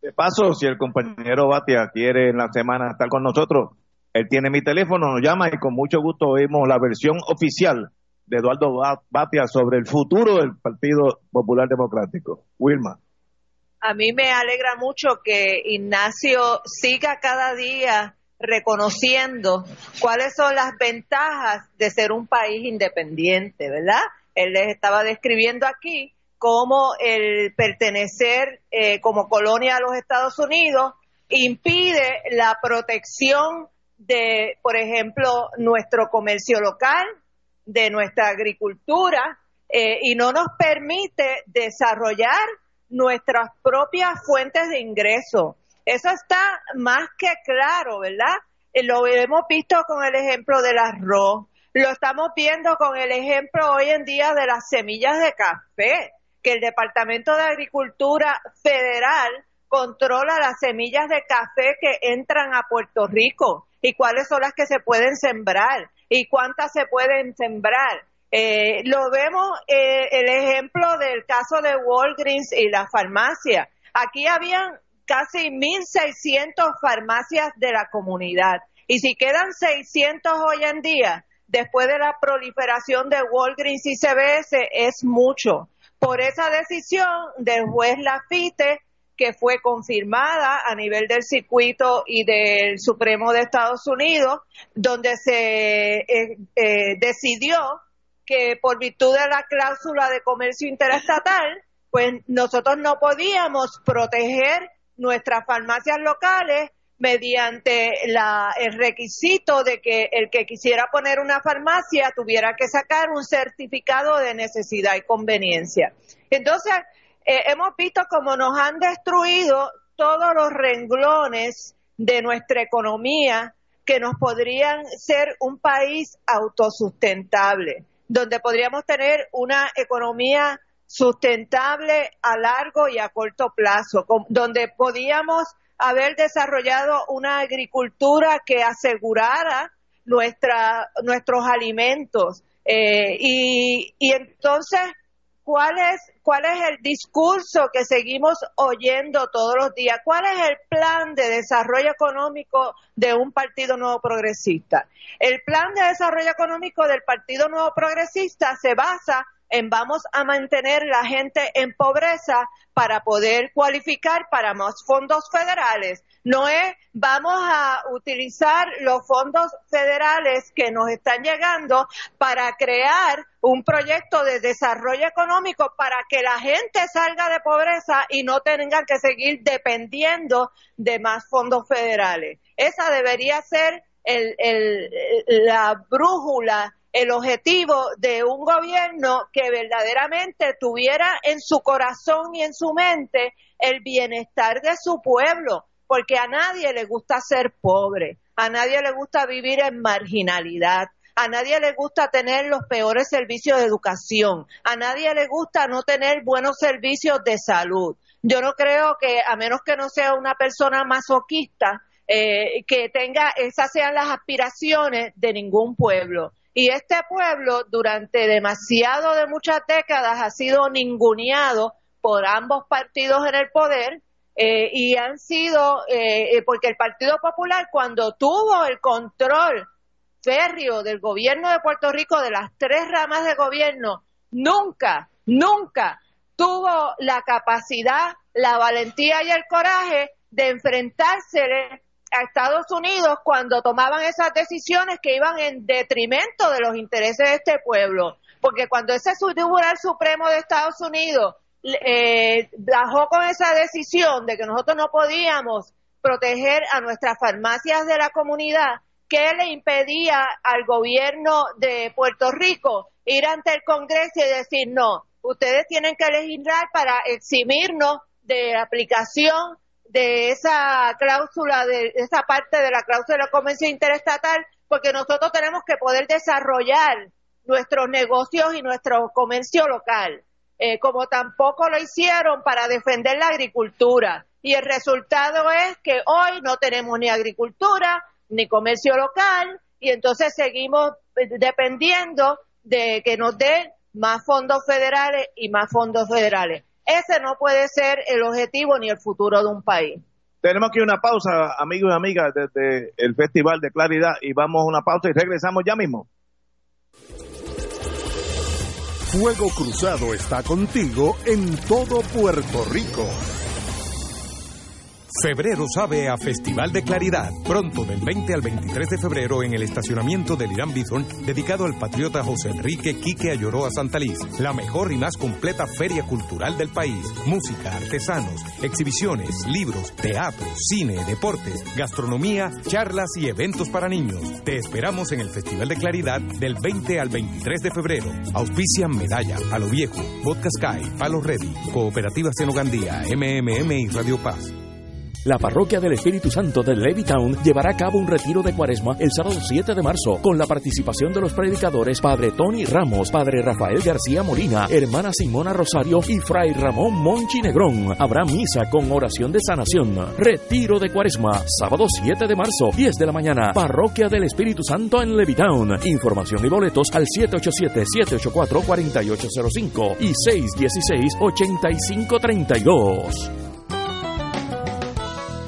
De paso, si el compañero Batia quiere en la semana estar con nosotros, él tiene mi teléfono, nos llama y con mucho gusto oímos la versión oficial de Eduardo Batia sobre el futuro del Partido Popular Democrático. Wilma. A mí me alegra mucho que Ignacio siga cada día reconociendo cuáles son las ventajas de ser un país independiente, ¿verdad? Él les estaba describiendo aquí cómo el pertenecer eh, como colonia a los Estados Unidos impide la protección de, por ejemplo, nuestro comercio local, de nuestra agricultura, eh, y no nos permite desarrollar nuestras propias fuentes de ingreso. Eso está más que claro, ¿verdad? Eh, lo hemos visto con el ejemplo del arroz, lo estamos viendo con el ejemplo hoy en día de las semillas de café, que el Departamento de Agricultura Federal controla las semillas de café que entran a Puerto Rico y cuáles son las que se pueden sembrar y cuántas se pueden sembrar. Eh, lo vemos eh, el ejemplo del caso de Walgreens y la farmacia. Aquí habían casi 1.600 farmacias de la comunidad. Y si quedan 600 hoy en día, después de la proliferación de Walgreens y CBS, es mucho. Por esa decisión del juez Lafite, que fue confirmada a nivel del circuito y del Supremo de Estados Unidos, donde se eh, eh, decidió que por virtud de la cláusula de comercio interestatal, pues nosotros no podíamos proteger nuestras farmacias locales mediante la, el requisito de que el que quisiera poner una farmacia tuviera que sacar un certificado de necesidad y conveniencia. Entonces, eh, hemos visto cómo nos han destruido todos los renglones de nuestra economía que nos podrían ser un país autosustentable, donde podríamos tener una economía sustentable a largo y a corto plazo, donde podíamos haber desarrollado una agricultura que asegurara nuestra, nuestros alimentos. Eh, y, y entonces, ¿cuál es, ¿cuál es el discurso que seguimos oyendo todos los días? ¿Cuál es el plan de desarrollo económico de un Partido Nuevo Progresista? El plan de desarrollo económico del Partido Nuevo Progresista se basa en vamos a mantener la gente en pobreza para poder cualificar para más fondos federales. No es vamos a utilizar los fondos federales que nos están llegando para crear un proyecto de desarrollo económico para que la gente salga de pobreza y no tenga que seguir dependiendo de más fondos federales. Esa debería ser el, el, la brújula el objetivo de un gobierno que verdaderamente tuviera en su corazón y en su mente el bienestar de su pueblo, porque a nadie le gusta ser pobre, a nadie le gusta vivir en marginalidad, a nadie le gusta tener los peores servicios de educación, a nadie le gusta no tener buenos servicios de salud. Yo no creo que, a menos que no sea una persona masoquista, eh, que tenga, esas sean las aspiraciones de ningún pueblo. Y este pueblo durante demasiado de muchas décadas ha sido ninguneado por ambos partidos en el poder eh, y han sido, eh, porque el Partido Popular cuando tuvo el control férreo del gobierno de Puerto Rico, de las tres ramas de gobierno, nunca, nunca tuvo la capacidad, la valentía y el coraje de enfrentársele a Estados Unidos cuando tomaban esas decisiones que iban en detrimento de los intereses de este pueblo. Porque cuando ese Tribunal Supremo de Estados Unidos eh, bajó con esa decisión de que nosotros no podíamos proteger a nuestras farmacias de la comunidad, ¿qué le impedía al gobierno de Puerto Rico ir ante el Congreso y decir, no, ustedes tienen que legislar para eximirnos de aplicación de esa cláusula, de esa parte de la cláusula de convención interestatal, porque nosotros tenemos que poder desarrollar nuestros negocios y nuestro comercio local, eh, como tampoco lo hicieron para defender la agricultura. Y el resultado es que hoy no tenemos ni agricultura, ni comercio local, y entonces seguimos eh, dependiendo de que nos den más fondos federales y más fondos federales. Ese no puede ser el objetivo ni el futuro de un país. Tenemos aquí una pausa, amigos y amigas, desde el Festival de Claridad y vamos a una pausa y regresamos ya mismo. Fuego Cruzado está contigo en todo Puerto Rico. Febrero sabe a Festival de Claridad. Pronto, del 20 al 23 de febrero, en el estacionamiento del Irán Bison, dedicado al patriota José Enrique Quique Ayoroa Santaliz. La mejor y más completa feria cultural del país. Música, artesanos, exhibiciones, libros, teatro, cine, deportes, gastronomía, charlas y eventos para niños. Te esperamos en el Festival de Claridad del 20 al 23 de febrero. Auspician Medalla, A lo Viejo, Vodka Sky, Palo Ready, Cooperativa Senogandía, MMM y Radio Paz. La Parroquia del Espíritu Santo de Levittown llevará a cabo un retiro de cuaresma el sábado 7 de marzo con la participación de los predicadores Padre Tony Ramos, Padre Rafael García Molina, Hermana Simona Rosario y Fray Ramón Monchi Negrón. Habrá misa con oración de sanación. Retiro de cuaresma, sábado 7 de marzo, 10 de la mañana. Parroquia del Espíritu Santo en Levittown. Información y boletos al 787-784-4805 y 616-8532.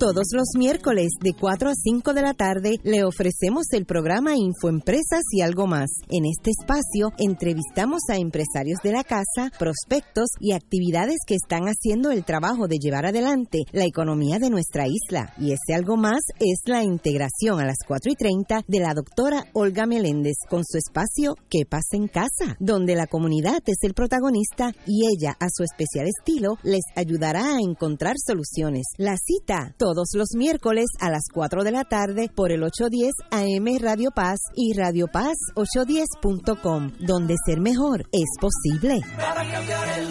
Todos los miércoles de 4 a 5 de la tarde le ofrecemos el programa Infoempresas y algo más. En este espacio entrevistamos a empresarios de la casa, prospectos y actividades que están haciendo el trabajo de llevar adelante la economía de nuestra isla. Y ese algo más es la integración a las 4 y 30 de la doctora Olga Meléndez con su espacio ¿Qué pasa en casa? Donde la comunidad es el protagonista y ella a su especial estilo les ayudará a encontrar soluciones. La cita todos los miércoles a las 4 de la tarde por el 810 AM Radio Paz y Radio Paz 810.com, donde ser mejor es posible.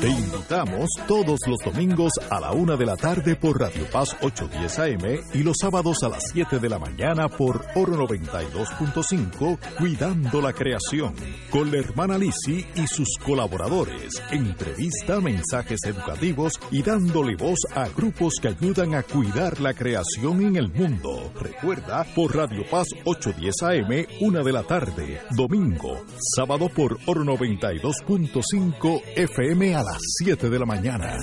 Te invitamos todos los domingos a la una de la tarde por Radio Paz 810 AM y los sábados a las 7 de la mañana por Oro 92.5 Cuidando la Creación con la hermana Lisi y sus colaboradores. Entrevista, mensajes educativos y dándole voz a grupos que ayudan a cuidar la creación en el mundo. Recuerda por Radio Paz 810 AM, una de la tarde, domingo, sábado por Oro 92.5 FM a las 7 de la mañana.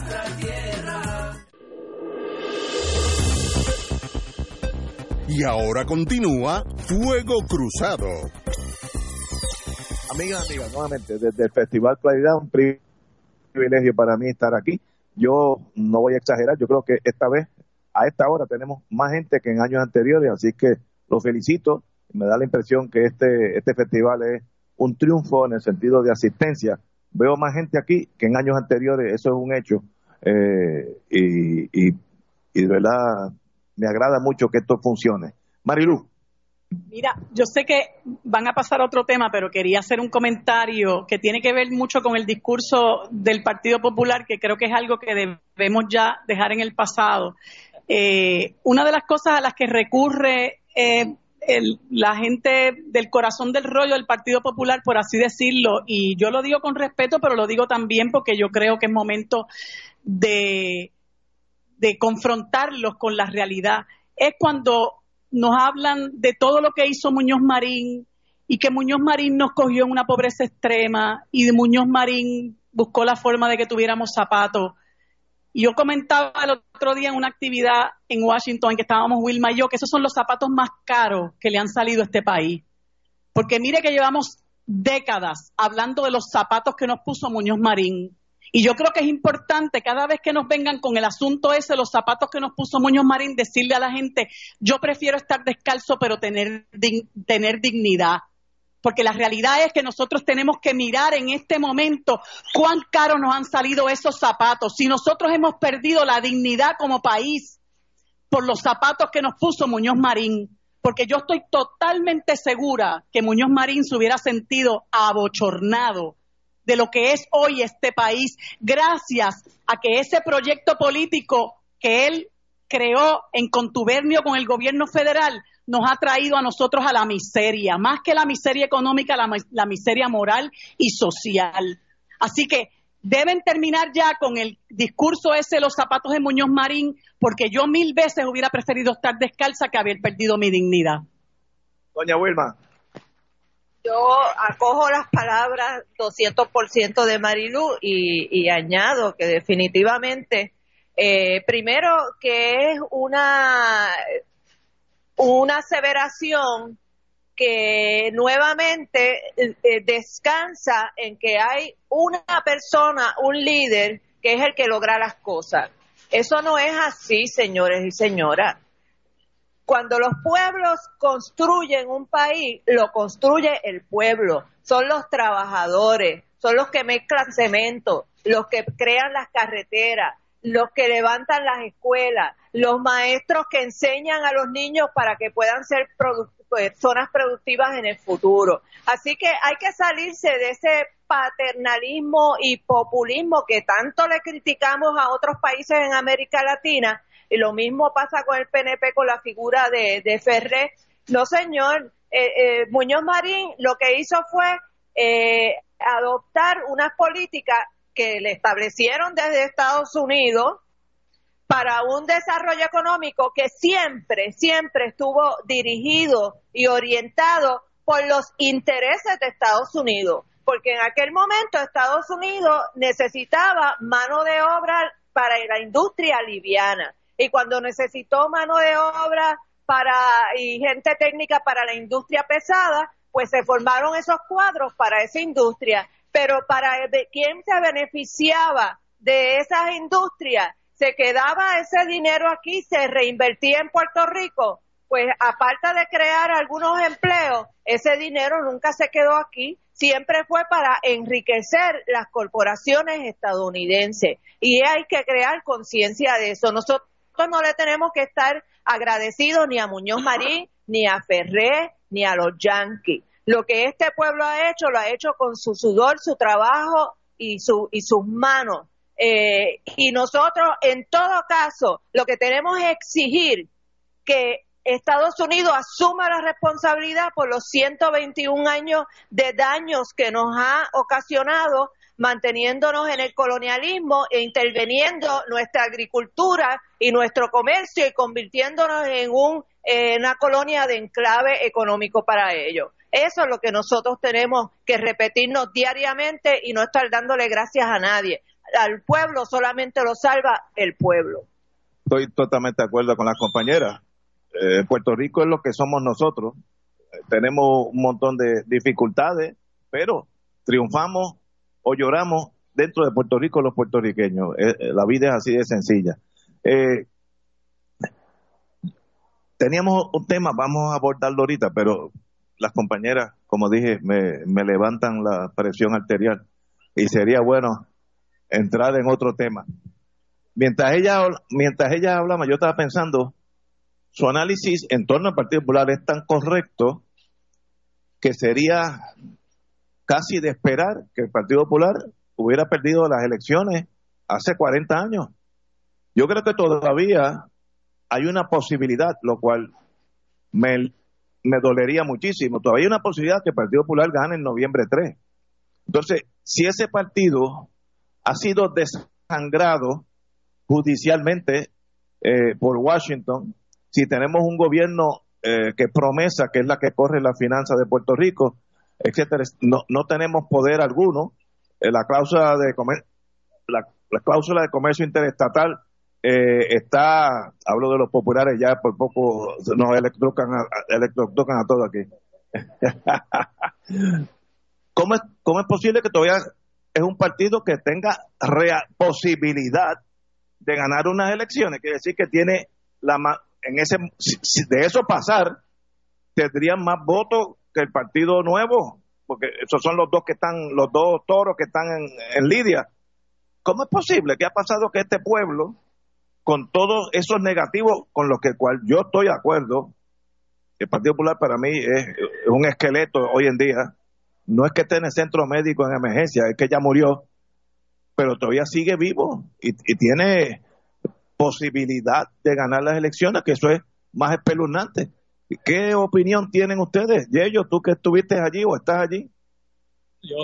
Y ahora continúa Fuego Cruzado. Amigas, amigas, nuevamente, desde el Festival Claridad, un privilegio para mí estar aquí. Yo no voy a exagerar, yo creo que esta vez, a esta hora, tenemos más gente que en años anteriores, así que los felicito. Me da la impresión que este, este festival es un triunfo en el sentido de asistencia. Veo más gente aquí que en años anteriores, eso es un hecho. Eh, y, de verdad me agrada mucho que esto funcione. Marilu. Mira, yo sé que van a pasar a otro tema, pero quería hacer un comentario que tiene que ver mucho con el discurso del Partido Popular, que creo que es algo que debemos ya dejar en el pasado. Eh, una de las cosas a las que recurre eh, el, la gente del corazón del rollo del Partido Popular, por así decirlo, y yo lo digo con respeto, pero lo digo también porque yo creo que es momento de, confrontarlos con la realidad, es cuando nos hablan de todo lo que hizo Muñoz Marín y que Muñoz Marín nos cogió en una pobreza extrema y de Muñoz Marín buscó la forma de que tuviéramos zapatos. Yo comentaba el otro día en una actividad en Washington en que estábamos Wilma y yo, que esos son los zapatos más caros que le han salido a este país. Porque mire que llevamos décadas hablando de los zapatos que nos puso Muñoz Marín. Y yo creo que es importante cada vez que nos vengan con el asunto ese, los zapatos que nos puso Muñoz Marín, decirle a la gente, yo prefiero estar descalzo pero tener, tener dignidad. Porque la realidad es que nosotros tenemos que mirar en este momento cuán caros nos han salido esos zapatos. Si nosotros hemos perdido la dignidad como país por los zapatos que nos puso Muñoz Marín, porque yo estoy totalmente segura que Muñoz Marín se hubiera sentido abochornado de lo que es hoy este país, gracias a que ese proyecto político que él creó en contubernio con el gobierno federal nos ha traído a nosotros a la miseria, más que la miseria económica, la, la miseria moral y social. Así que deben terminar ya con el discurso ese de los zapatos de Muñoz Marín, porque yo mil veces hubiera preferido estar descalza que haber perdido mi dignidad. Doña Wilma. Yo acojo las palabras 200% de Marilu y, y añado que definitivamente, eh, primero que es una, una aseveración que nuevamente eh, descansa en que hay una persona, un líder, que es el que logra las cosas. Eso no es así, señores y señoras. Cuando los pueblos construyen un país, lo construye el pueblo, son los trabajadores, son los que mezclan cemento, los que crean las carreteras, los que levantan las escuelas, los maestros que enseñan a los niños para que puedan ser personas productivas en el futuro. Así que hay que salirse de ese paternalismo y populismo que tanto le criticamos a otros países en América Latina y lo mismo pasa con el PNP con la figura de, de Ferré. No, señor, eh, eh, Muñoz Marín lo que hizo fue eh, adoptar unas políticas que le establecieron desde Estados Unidos para un desarrollo económico que siempre, siempre estuvo dirigido y orientado por los intereses de Estados Unidos, porque en aquel momento Estados Unidos necesitaba mano de obra para la industria liviana. Y cuando necesitó mano de obra para y gente técnica para la industria pesada, pues se formaron esos cuadros para esa industria, pero para quién se beneficiaba de esas industrias, se quedaba ese dinero aquí, se reinvertía en Puerto Rico, pues aparte de crear algunos empleos, ese dinero nunca se quedó aquí, siempre fue para enriquecer las corporaciones estadounidenses y hay que crear conciencia de eso. Nosotros no le tenemos que estar agradecidos ni a Muñoz Marín, ni a Ferré, ni a los Yankees. Lo que este pueblo ha hecho, lo ha hecho con su sudor, su trabajo y, su, y sus manos. Eh, y nosotros, en todo caso, lo que tenemos es exigir que Estados Unidos asuma la responsabilidad por los 121 años de daños que nos ha ocasionado manteniéndonos en el colonialismo e interviniendo nuestra agricultura y nuestro comercio y convirtiéndonos en un, una colonia de enclave económico para ellos. Eso es lo que nosotros tenemos que repetirnos diariamente y no estar dándole gracias a nadie. Al pueblo solamente lo salva el pueblo. Estoy totalmente de acuerdo con las compañeras. Eh, Puerto Rico es lo que somos nosotros. Eh, tenemos un montón de dificultades, pero triunfamos o lloramos dentro de Puerto Rico los puertorriqueños. Eh, la vida es así de sencilla. Teníamos un tema, vamos a abordarlo ahorita, pero las compañeras, como dije, me levantan la presión arterial y sería bueno entrar en otro tema. Mientras ella, mientras ella hablaba, yo estaba pensando, su análisis en torno al Partido Popular es tan correcto que sería casi de esperar que el Partido Popular hubiera perdido las elecciones hace 40 años. Yo creo que todavía hay una posibilidad, lo cual me, me dolería muchísimo. Todavía hay una posibilidad que el Partido Popular gane en noviembre 3. Entonces, si ese partido ha sido desangrado judicialmente eh, por Washington, si tenemos un gobierno eh, que promesa, que es la que corre la finanza de Puerto Rico, etcétera, no, no tenemos poder alguno. Eh, la cláusula de comercio interestatal está, hablo de los populares, ya por poco nos electrocan a, electrocutan a todo aquí. ¿Cómo es, ¿Cómo es posible que todavía es un partido que tenga posibilidad de ganar unas elecciones? Quiere decir que tiene la en ese de eso pasar tendrían más votos que el Partido Nuevo, porque esos son los dos que están, los dos toros que están en, Lidia. ¿Cómo es posible que ha pasado que este pueblo, con todos esos negativos con los que cual yo estoy de acuerdo, el Partido Popular para mí es, un esqueleto hoy en día, no es que esté en el centro médico en emergencia, es que ya murió, pero todavía sigue vivo y, tiene posibilidad de ganar las elecciones, que eso es más espeluznante. ¿Qué opinión tienen ustedes? Yello, tú que estuviste allí o estás allí. Yo.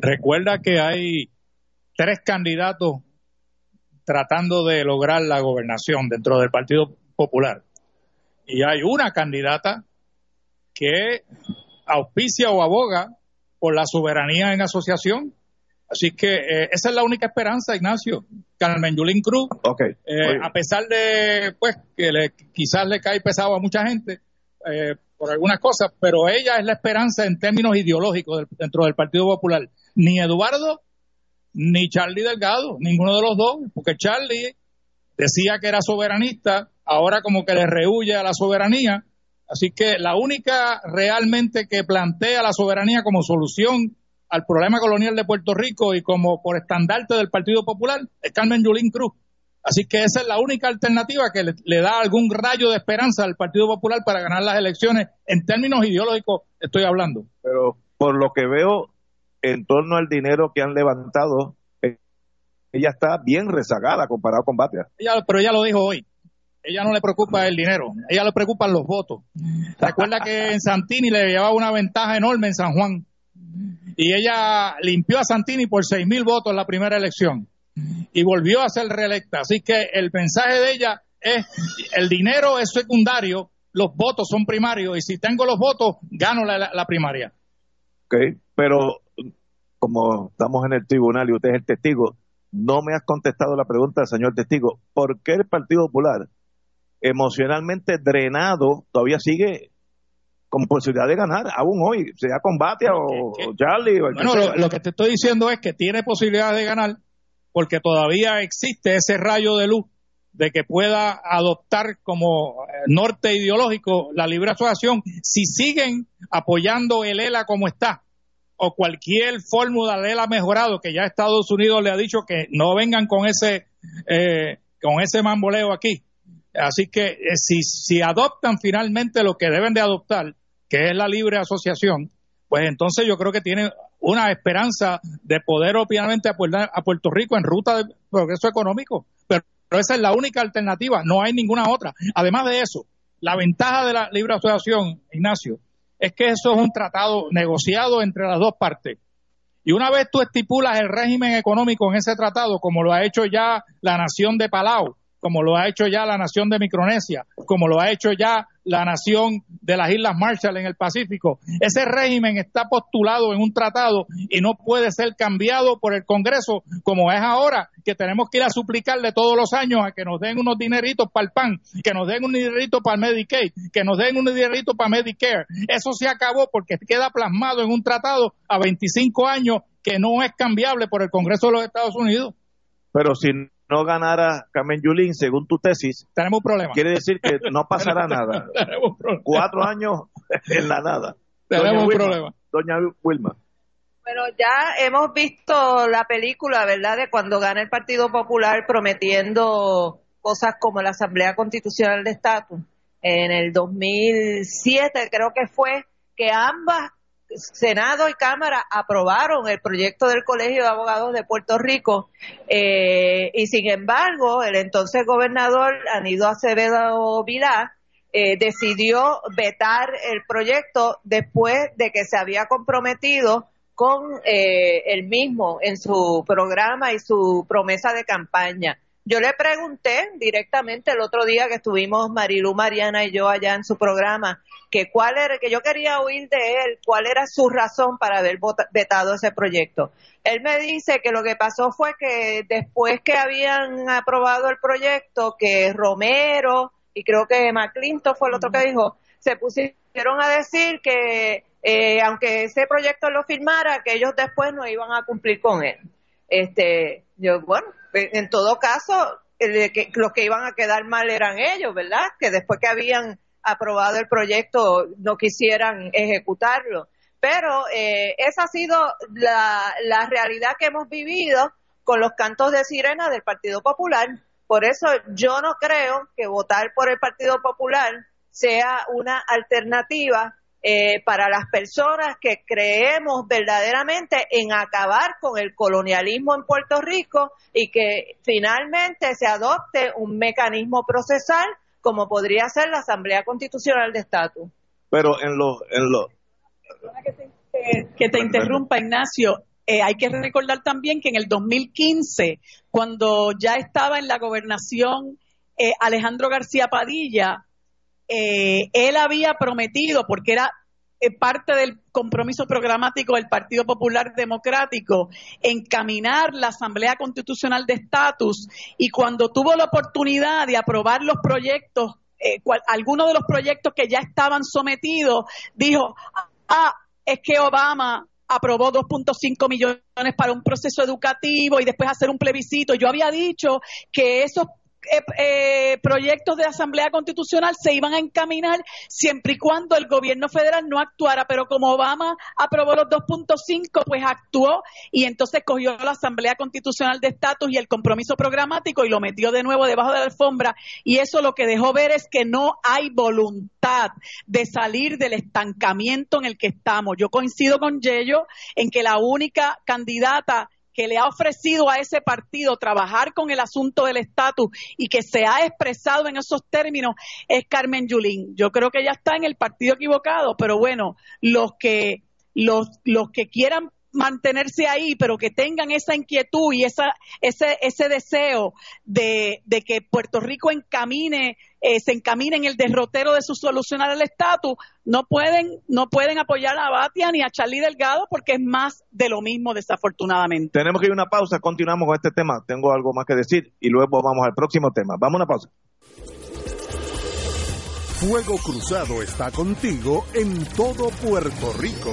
recuerda que hay tres candidatos tratando de lograr la gobernación dentro del Partido Popular. Y hay una candidata que auspicia o aboga por la soberanía en asociación Así que eh, esa es la única esperanza, Ignacio. Carmen Yulín Cruz, okay. Eh, a pesar de pues que le, quizás le cae pesado a mucha gente eh, por algunas cosas, pero ella es la esperanza en términos ideológicos dentro del Partido Popular. Ni Eduardo ni Charlie Delgado, ninguno de los dos, porque Charlie decía que era soberanista, ahora como que le rehuye a la soberanía, Así que la única realmente que plantea la soberanía como solución al problema colonial de Puerto Rico y como por estandarte del Partido Popular es Carmen Yulín Cruz. Así que esa es la única alternativa que le, da algún rayo de esperanza al Partido Popular para ganar las elecciones en términos ideológicos, estoy hablando. Pero por lo que veo en torno al dinero que han levantado, eh, ella está bien rezagada comparado con Batia. Ella, pero ella lo dijo hoy. Ella no le preocupa el dinero, ella le preocupan los votos. Recuerda que en Santini le llevaba una ventaja enorme en San Juan y ella limpió a Santini por seis mil votos en la primera elección y volvió a ser reelecta. Así que el mensaje de ella es, el dinero es secundario, los votos son primarios y si tengo los votos, gano la, primaria. Ok, pero como estamos en el tribunal y usted es el testigo, no me has contestado la pregunta, señor testigo. ¿Por qué el Partido Popular, emocionalmente drenado, todavía sigue con posibilidad de ganar, aún hoy, sea combate o, Charlie. O bueno, lo, que te estoy diciendo es que tiene posibilidad de ganar porque todavía existe ese rayo de luz de que pueda adoptar como eh, norte ideológico la libre asociación si siguen apoyando el ELA como está o cualquier fórmula de ELA mejorado que ya Estados Unidos le ha dicho que no vengan con ese eh, con ese mamboleo aquí así que eh, si, si adoptan finalmente lo que deben de adoptar que es la libre asociación pues entonces yo creo que tiene una esperanza de poder obviamente apoyar a Puerto Rico en ruta de progreso económico. Pero, esa es la única alternativa, no hay ninguna otra. Además de eso, la ventaja de la libre asociación, Ignacio, es que eso es un tratado negociado entre las dos partes. Y una vez tú estipulas el régimen económico en ese tratado, como lo ha hecho ya la nación de Palau, como lo ha hecho ya la nación de Micronesia, como lo ha hecho ya la nación de las Islas Marshall en el Pacífico. Ese régimen está postulado en un tratado y no puede ser cambiado por el Congreso como es ahora, que tenemos que ir a suplicarle todos los años a que nos den unos dineritos para el PAN, que nos den un dinerito para el Medicaid, que nos den un dinerito para Medicare. Eso se acabó porque queda plasmado en un tratado a 25 años que no es cambiable por el Congreso de los Estados Unidos. Pero si no ganara Carmen Yulín, según tu tesis, tenemos un problema. Quiere decir que no pasará nada. Cuatro años en la nada. Tenemos un problema. Doña Wilma. Bueno, ya hemos visto la película, ¿verdad?, de cuando gana el Partido Popular prometiendo cosas como la Asamblea Constitucional de Estatus. En el 2007 creo que fue que ambas Senado y Cámara aprobaron el proyecto del Colegio de Abogados de Puerto Rico eh, y sin embargo el entonces gobernador Anido Acevedo Vilá eh, decidió vetar el proyecto después de que se había comprometido con eh, el mismo en su programa y su promesa de campaña. Yo le pregunté directamente el otro día que estuvimos Marilu, Mariana y yo allá en su programa, que cuál era, que yo quería oír de él, cuál era su razón para haber vetado ese proyecto. Él me dice que lo que pasó fue que después que habían aprobado el proyecto, que Romero y creo que McClinton fue el otro que dijo, se pusieron a decir que eh, aunque ese proyecto lo firmara, que ellos después no iban a cumplir con él. Este, yo, bueno, en todo caso, que, los que iban a quedar mal eran ellos, ¿verdad? Que después que habían aprobado el proyecto no quisieran ejecutarlo. Pero eh, esa ha sido la, la realidad que hemos vivido con los cantos de sirena del Partido Popular. Por eso yo no creo que votar por el Partido Popular sea una alternativa eh, para las personas que creemos verdaderamente en acabar con el colonialismo en Puerto Rico y que finalmente se adopte un mecanismo procesal como podría ser la Asamblea Constitucional de Estatus. Pero en los... En lo... que te interrumpa, Ignacio. Eh, hay que recordar también que en el 2015, cuando ya estaba en la gobernación eh, Alejandro García Padilla, eh, él había prometido, porque era eh, parte del compromiso programático del Partido Popular Democrático, encaminar la Asamblea Constitucional de Estatus y cuando tuvo la oportunidad de aprobar los proyectos, eh, algunos de los proyectos que ya estaban sometidos, dijo, ah, es que Obama aprobó 2.5 millones para un proceso educativo y después hacer un plebiscito. Yo había dicho que esos eh, eh, proyectos de Asamblea Constitucional se iban a encaminar siempre y cuando el gobierno federal no actuara, pero como Obama aprobó los 2.5, pues actuó y entonces cogió la Asamblea Constitucional de Estatus y el compromiso programático y lo metió de nuevo debajo de la alfombra y eso lo que dejó ver es que no hay voluntad de salir del estancamiento en el que estamos. Yo coincido con Yello en que la única candidata que le ha ofrecido a ese partido trabajar con el asunto del estatus y que se ha expresado en esos términos es Carmen Yulín. Yo creo que ella está en el partido equivocado, pero bueno, los que los, los que quieran mantenerse ahí, pero que tengan esa inquietud y esa, ese, ese deseo de, de que Puerto Rico encamine, eh, se encamine en el derrotero de su solucionar el estatus, no pueden, no pueden apoyar a Batia ni a Charlie Delgado porque es más de lo mismo, desafortunadamente. Tenemos que ir a una pausa, continuamos con este tema. Tengo algo más que decir y luego vamos al próximo tema. Vamos a una pausa. Fuego Cruzado está contigo en todo Puerto Rico.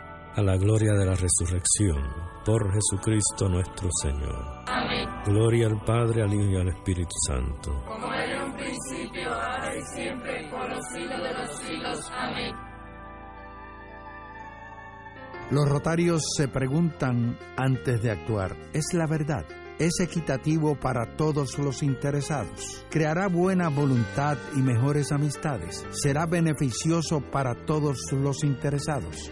a la gloria de la resurrección, por Jesucristo nuestro Señor. Amén. Gloria al Padre, al Hijo y al Espíritu Santo. Como era en un principio, ahora y siempre, por los siglos de los siglos. Amén. Los rotarios se preguntan antes de actuar, ¿es la verdad? ¿Es equitativo para todos los interesados? ¿Creará buena voluntad y mejores amistades? ¿Será beneficioso para todos los interesados?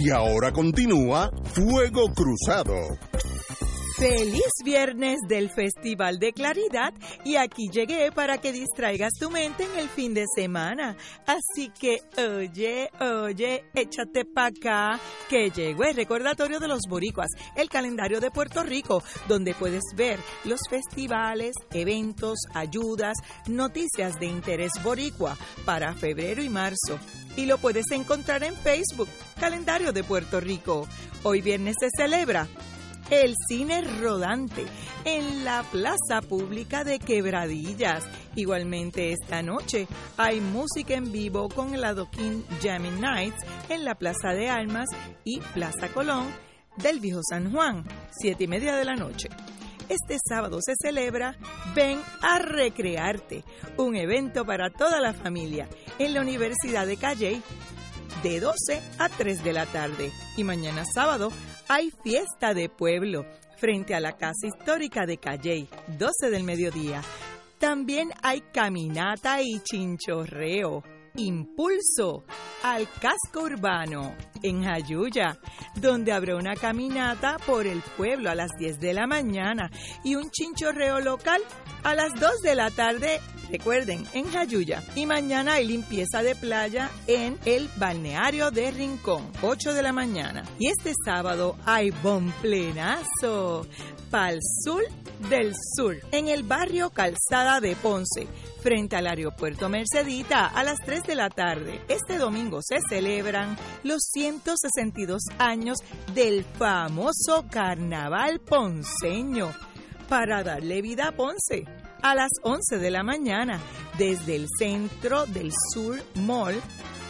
Y ahora continúa Fuego Cruzado. Feliz viernes del Festival de Claridad y aquí llegué para que distraigas tu mente en el fin de semana. Así que oye, oye, échate pa' acá que llegó el recordatorio de los boricuas, el calendario de Puerto Rico, donde puedes ver los festivales, eventos, ayudas, noticias de interés boricua para febrero y marzo. Y lo puedes encontrar en Facebook, Calendario de Puerto Rico. Hoy viernes se celebra el cine rodante en la Plaza Pública de Quebradillas. Igualmente esta noche hay música en vivo con el Adoquín Jamming Nights en la Plaza de Almas y Plaza Colón del Viejo San Juan, siete y media de la noche. Este sábado se celebra Ven a Recrearte, un evento para toda la familia en la Universidad de Calley de 12 a 3 de la tarde. Y mañana sábado hay fiesta de pueblo frente a la Casa Histórica de Calley, 12 del mediodía. También hay caminata y chinchorreo. Impulso al casco urbano en Jayuya, donde habrá una caminata por el pueblo a las 10 de la mañana y un chinchorreo local a las 2 de la tarde, recuerden, en Jayuya. Y mañana hay limpieza de playa en el balneario de Rincón, 8 de la mañana. Y este sábado hay plenazo Pal Sur del Sur, en el barrio Calzada de Ponce, frente al aeropuerto Mercedita, a las 3 de la tarde. Este domingo se celebran los 162 años del famoso Carnaval Ponceño para darle vida a Ponce a las 11 de la mañana desde el centro del Sur Mall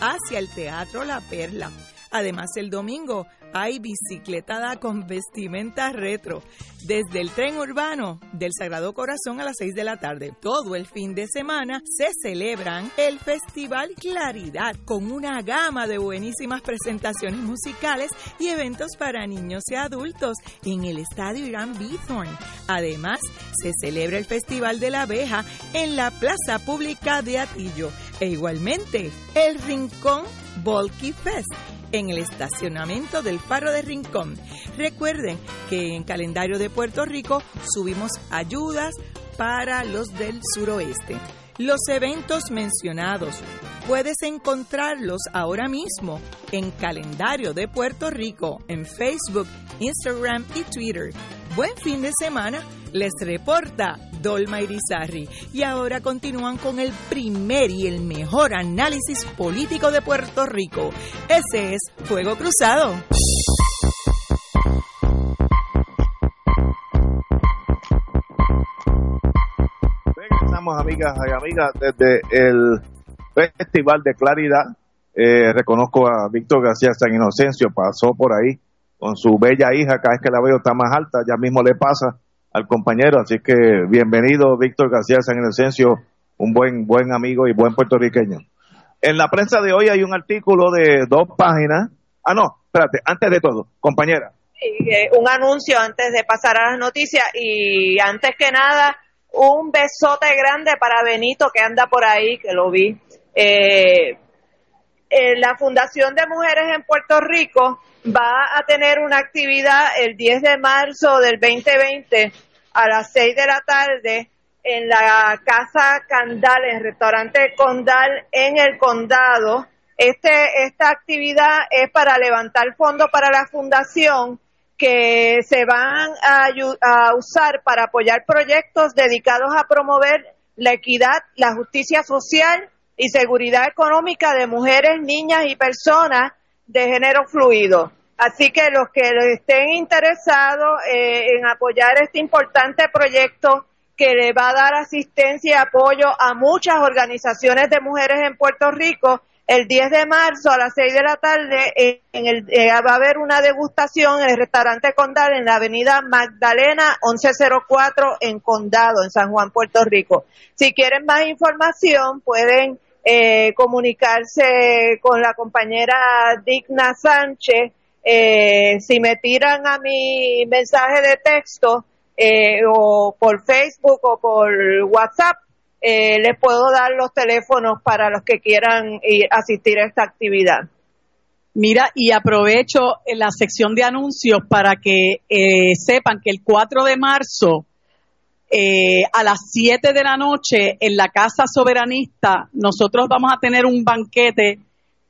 hacia el Teatro La Perla. Además, el domingo hay bicicletada con vestimenta retro desde el tren urbano del Sagrado Corazón a las 6 de la tarde. Todo el fin de semana se celebran el Festival Claridad con una gama de buenísimas presentaciones musicales y eventos para niños y adultos en el Estadio Irán Bithorn. Además, se celebra el Festival de la Abeja en la Plaza Pública de Atillo e igualmente el Rincón Volky Fest en el estacionamiento del Faro de Rincón. Recuerden que en calendario de Puerto Rico subimos ayudas para los del suroeste. Los eventos mencionados puedes encontrarlos ahora mismo en calendario de Puerto Rico en Facebook, Instagram y Twitter. Buen fin de semana, les reporta Dolma Irizarri. Y ahora continúan con el primer y el mejor análisis político de Puerto Rico. Ese es Fuego Cruzado. Amigas y amigas, desde el Festival de Claridad. Eh, reconozco a Víctor García San Inocencio, pasó por ahí con su bella hija, cada vez que la veo está más alta, ya mismo le pasa al compañero, así que bienvenido Víctor García San Inocencio, un buen, buen amigo y buen puertorriqueño. En la prensa de hoy hay un artículo de dos páginas. Ah, no, espérate, antes de todo, compañera. Eh, un anuncio antes de pasar a las noticias y antes que nada, un besote grande para Benito que anda por ahí, que lo vi. Eh, la Fundación de Mujeres en Puerto Rico va a tener una actividad el 10 de marzo del 2020 a las 6 de la tarde en la Casa Candal, en el restaurante Condal en el condado. Este, esta actividad es para levantar fondos para la fundación que se van a, usar para apoyar proyectos dedicados a promover la equidad, la justicia social y seguridad económica de mujeres, niñas y personas de género fluido. Así que los que estén interesados eh, en apoyar este importante proyecto que le va a dar asistencia y apoyo a muchas organizaciones de mujeres en Puerto Rico, el 10 de marzo a las 6 de la tarde en el, eh, va a haber una degustación en el restaurante Condal en la avenida Magdalena 1104 en Condado, en San Juan, Puerto Rico. Si quieren más información pueden eh, comunicarse con la compañera Digna Sánchez. Eh, si me tiran a mi mensaje de texto eh, o por Facebook o por WhatsApp, les puedo dar los teléfonos para los que quieran ir, asistir a esta actividad. Mira, y aprovecho la sección de anuncios para que sepan que el 4 de marzo eh, a las 7 de la noche en la Casa Soberanista nosotros vamos a tener un banquete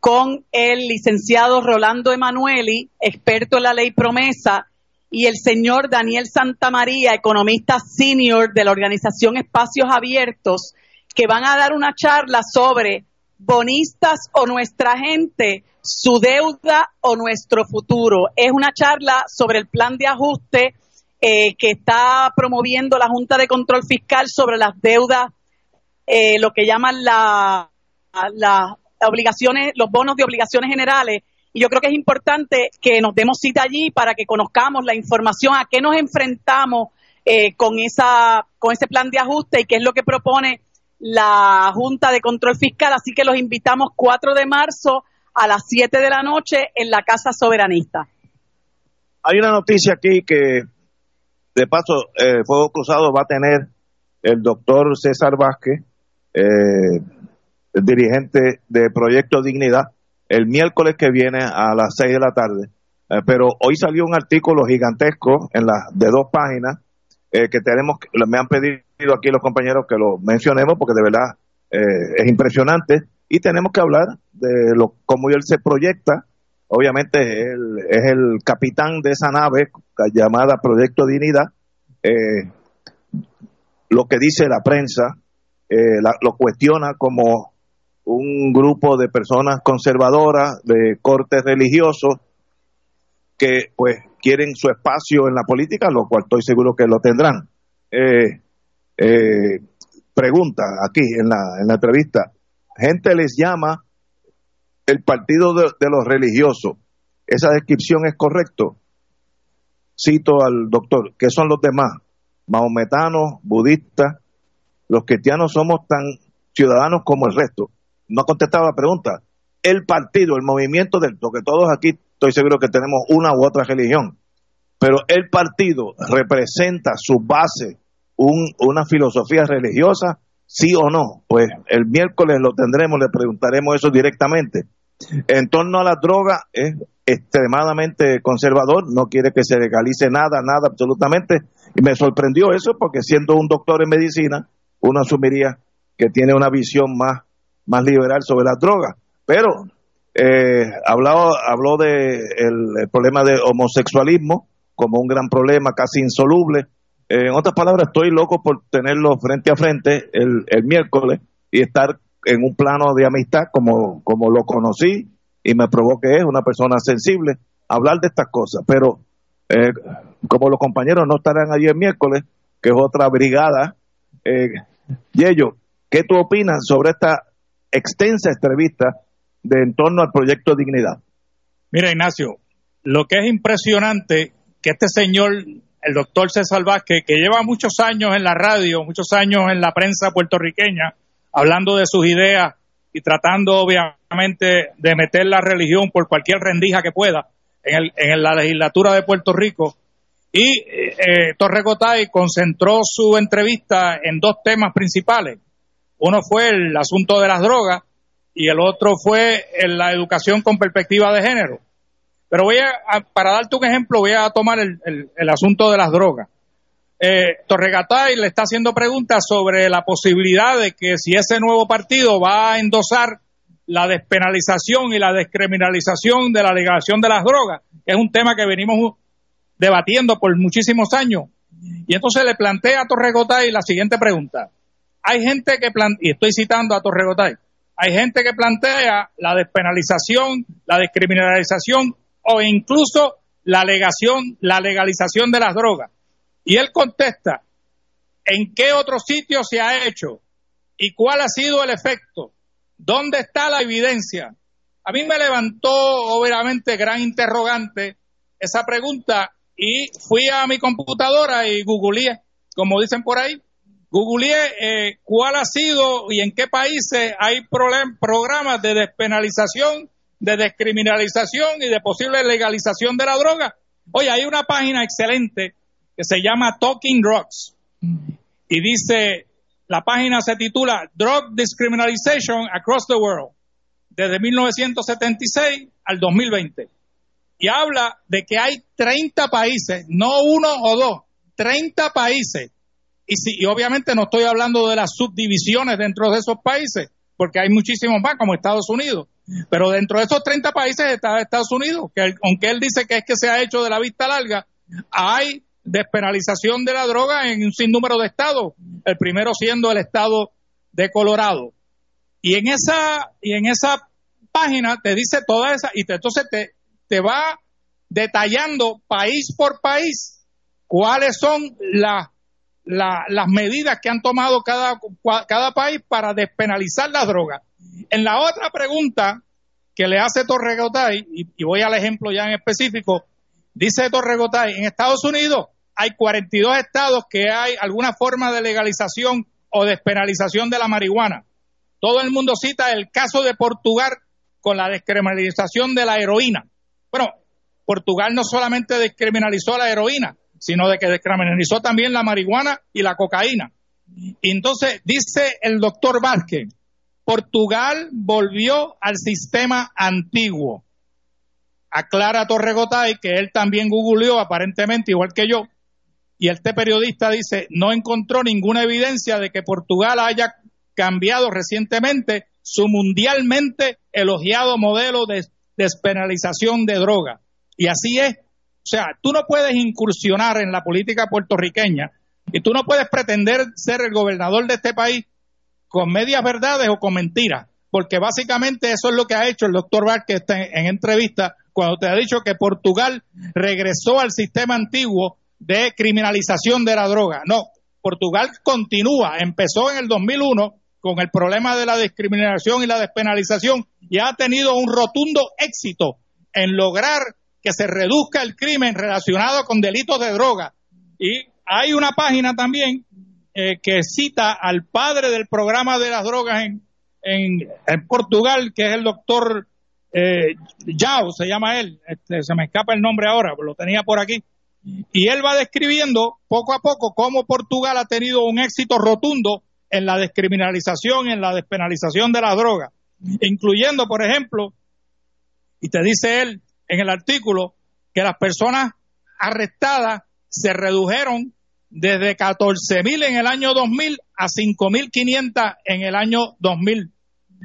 con el licenciado Rolando Emanueli, experto en la ley promesa, y el señor Daniel Santamaría, economista senior de la organización Espacios Abiertos, que van a dar una charla sobre bonistas o nuestra gente, su deuda o nuestro futuro. Es una charla sobre el plan de ajuste eh, que está promoviendo la Junta de Control Fiscal sobre las deudas, eh, lo que llaman las obligaciones, los bonos de obligaciones generales. Y yo creo que es importante que nos demos cita allí para que conozcamos la información a qué nos enfrentamos eh, con esa con ese plan de ajuste y qué es lo que propone la Junta de Control Fiscal. Así que los invitamos 4 de marzo a las 7 de la noche en la Casa Soberanista. Hay una noticia aquí que de paso, eh, Fuego Cruzado va a tener el doctor César Vázquez, eh, dirigente de Proyecto Dignidad, el miércoles que viene a las 6 de la tarde. Eh, pero hoy salió un artículo gigantesco en la, de dos páginas eh, que tenemos, me han pedido aquí los compañeros que lo mencionemos porque de verdad eh, es impresionante y tenemos que hablar de lo cómo él se proyecta. Obviamente él es el capitán de esa nave llamada Proyecto Dignidad. lo que dice la prensa lo cuestiona como un grupo de personas conservadoras de corte religioso que pues quieren su espacio en la política, lo cual estoy seguro que lo tendrán. Eh, eh, pregunta aquí en la, en la entrevista, gente les llama el partido de, de los religiosos. ¿Esa descripción es correcto? Cito al doctor, ¿qué son los demás? Mahometanos, budistas, los cristianos somos tan ciudadanos como el resto no ha contestado la pregunta. El partido, el movimiento del, porque todos aquí estoy seguro que tenemos una u otra religión, pero el partido representa su base, un, una filosofía religiosa, sí o no. Pues el miércoles lo tendremos, le preguntaremos eso directamente. En torno a la droga, es extremadamente conservador, no quiere que se legalice nada, nada absolutamente. Y me sorprendió eso porque siendo un doctor en medicina, uno asumiría que tiene una visión más más liberal sobre las drogas. Pero eh, habló, habló de el, problema de homosexualismo como un gran problema casi insoluble. en otras palabras, estoy loco por tenerlo frente a frente el, el miércoles y estar en un plano de amistad como, como lo conocí y me probó que es una persona sensible, hablar de estas cosas. Pero eh, como los compañeros no estarán allí el miércoles, que es otra brigada, eh, y ellos, ¿qué tú opinas sobre esta extensa entrevista de en torno al proyecto Dignidad. Mira, Ignacio, lo que es impresionante que este señor, el doctor César Vázquez, que lleva muchos años en la radio, muchos años en la prensa puertorriqueña, hablando de sus ideas y tratando obviamente de meter la religión por cualquier rendija que pueda en, en la legislatura de Puerto Rico. Y eh, Torre Gotay concentró su entrevista en dos temas principales. Uno fue el asunto de las drogas y el otro fue la educación con perspectiva de género. Pero voy a, para darte un ejemplo, voy a tomar el, asunto de las drogas. Eh, Torregatay le está haciendo preguntas sobre la posibilidad de que si ese nuevo partido va a endosar la despenalización y la descriminalización de la legalización de las drogas, que es un tema que venimos debatiendo por muchísimos años. Y entonces le plantea a Torregotay la siguiente pregunta hay gente que plantea, y estoy citando a Torregotay, hay gente que plantea la despenalización, la descriminalización o incluso la, la legalización de las drogas. Y él contesta, ¿en qué otro sitio se ha hecho? ¿Y cuál ha sido el efecto? ¿Dónde está la evidencia? A mí me levantó obviamente gran interrogante esa pregunta y fui a mi computadora y googleé, como dicen por ahí, googleé eh, cuál ha sido y en qué países hay programas de despenalización, de descriminalización y de posible legalización de la droga. Oye, hay una página excelente que se llama Talking Drugs y dice, la página se titula Drug Discriminalization Across the World, desde 1976 al 2020. Y habla de que hay 30 países, no uno o dos, 30 países y, si, obviamente no estoy hablando de las subdivisiones dentro de esos países, porque hay muchísimos más, como Estados Unidos. Pero dentro de esos 30 países está Estados Unidos, que aunque él dice que es que se ha hecho de la vista larga, hay despenalización de la droga en un sinnúmero de estados, el primero siendo el estado de Colorado. Y en esa, y en esa página te dice toda esa, y entonces te, te va detallando país por país cuáles son las las medidas que han tomado cada, cada país para despenalizar la droga. En la otra pregunta que le hace Torregotay, y, y voy al ejemplo ya en específico, dice Torregotay, en Estados Unidos hay 42 estados que hay alguna forma de legalización o despenalización de la marihuana. Todo el mundo cita el caso de Portugal con la descriminalización de la heroína. Bueno, Portugal no solamente descriminalizó la heroína, sino de que descriminalizó también la marihuana y la cocaína. Y entonces dice el doctor Vázquez, Portugal volvió al sistema antiguo. Aclara Torregotay que él también googleó aparentemente igual que yo y este periodista dice no encontró ninguna evidencia de que Portugal haya cambiado recientemente su mundialmente elogiado modelo de despenalización de droga. Y así es. O sea, tú no puedes incursionar en la política puertorriqueña y tú no puedes pretender ser el gobernador de este país con medias verdades o con mentiras, porque básicamente eso es lo que ha hecho el doctor Vázquez en entrevista cuando te ha dicho que Portugal regresó al sistema antiguo de criminalización de la droga. No, Portugal continúa, empezó en el 2001 con el problema de la discriminación y la despenalización y ha tenido un rotundo éxito en lograr que se reduzca el crimen relacionado con delitos de droga. Y hay una página también eh, que cita al padre del programa de las drogas en, en, Portugal, que es el doctor eh, se llama él, este, se me escapa el nombre ahora, lo tenía por aquí. Y él va describiendo poco a poco cómo Portugal ha tenido un éxito rotundo en la descriminalización, en la despenalización de la droga, incluyendo, por ejemplo, y te dice él en el artículo, que las personas arrestadas se redujeron desde 14.000 en el año 2000 a 5.500 en el año 2000,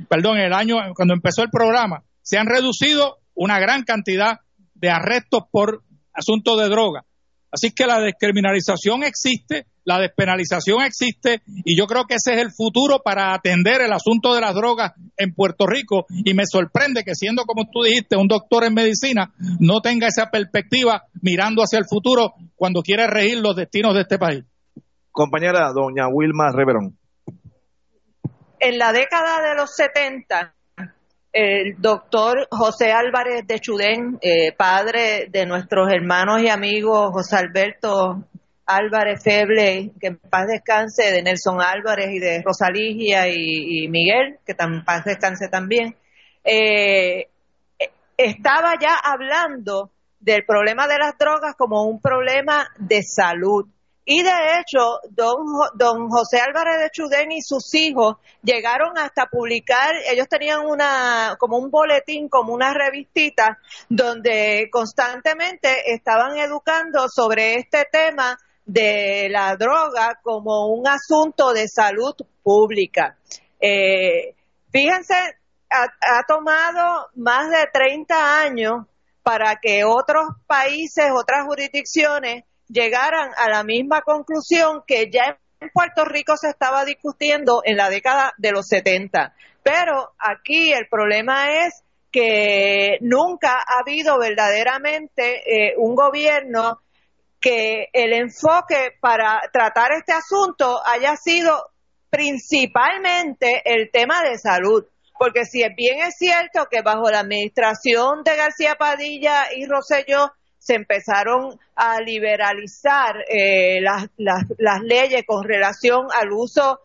perdón, en el año cuando empezó el programa. Se han reducido una gran cantidad de arrestos por asuntos de droga. Así que la descriminalización existe, la despenalización existe y yo creo que ese es el futuro para atender el asunto de las drogas en Puerto Rico y me sorprende que siendo como tú dijiste un doctor en medicina no tenga esa perspectiva mirando hacia el futuro cuando quiere regir los destinos de este país. Compañera doña Wilma Reverón. En la década de los 70 el doctor José Álvarez de Chudén, eh, padre de nuestros hermanos y amigos José Alberto Álvarez Feble, que en paz descanse, de Nelson Álvarez y de Rosaligia y, Miguel, que en paz descanse también, eh, estaba ya hablando del problema de las drogas como un problema de salud. Y de hecho, don, don José Álvarez de Chudén y sus hijos llegaron hasta publicar, ellos tenían una, como un boletín, como una revistita, donde constantemente estaban educando sobre este tema de la droga como un asunto de salud pública. Eh, fíjense, ha, ha tomado más de 30 años para que otros países, otras jurisdicciones, llegaran a la misma conclusión que ya en Puerto Rico se estaba discutiendo en la década de los 70. Pero aquí el problema es que nunca ha habido verdaderamente eh, un gobierno que el enfoque para tratar este asunto haya sido principalmente el tema de salud. Porque si bien es cierto que bajo la administración de García Padilla y Rosselló se empezaron a liberalizar eh, las, las, leyes con relación al uso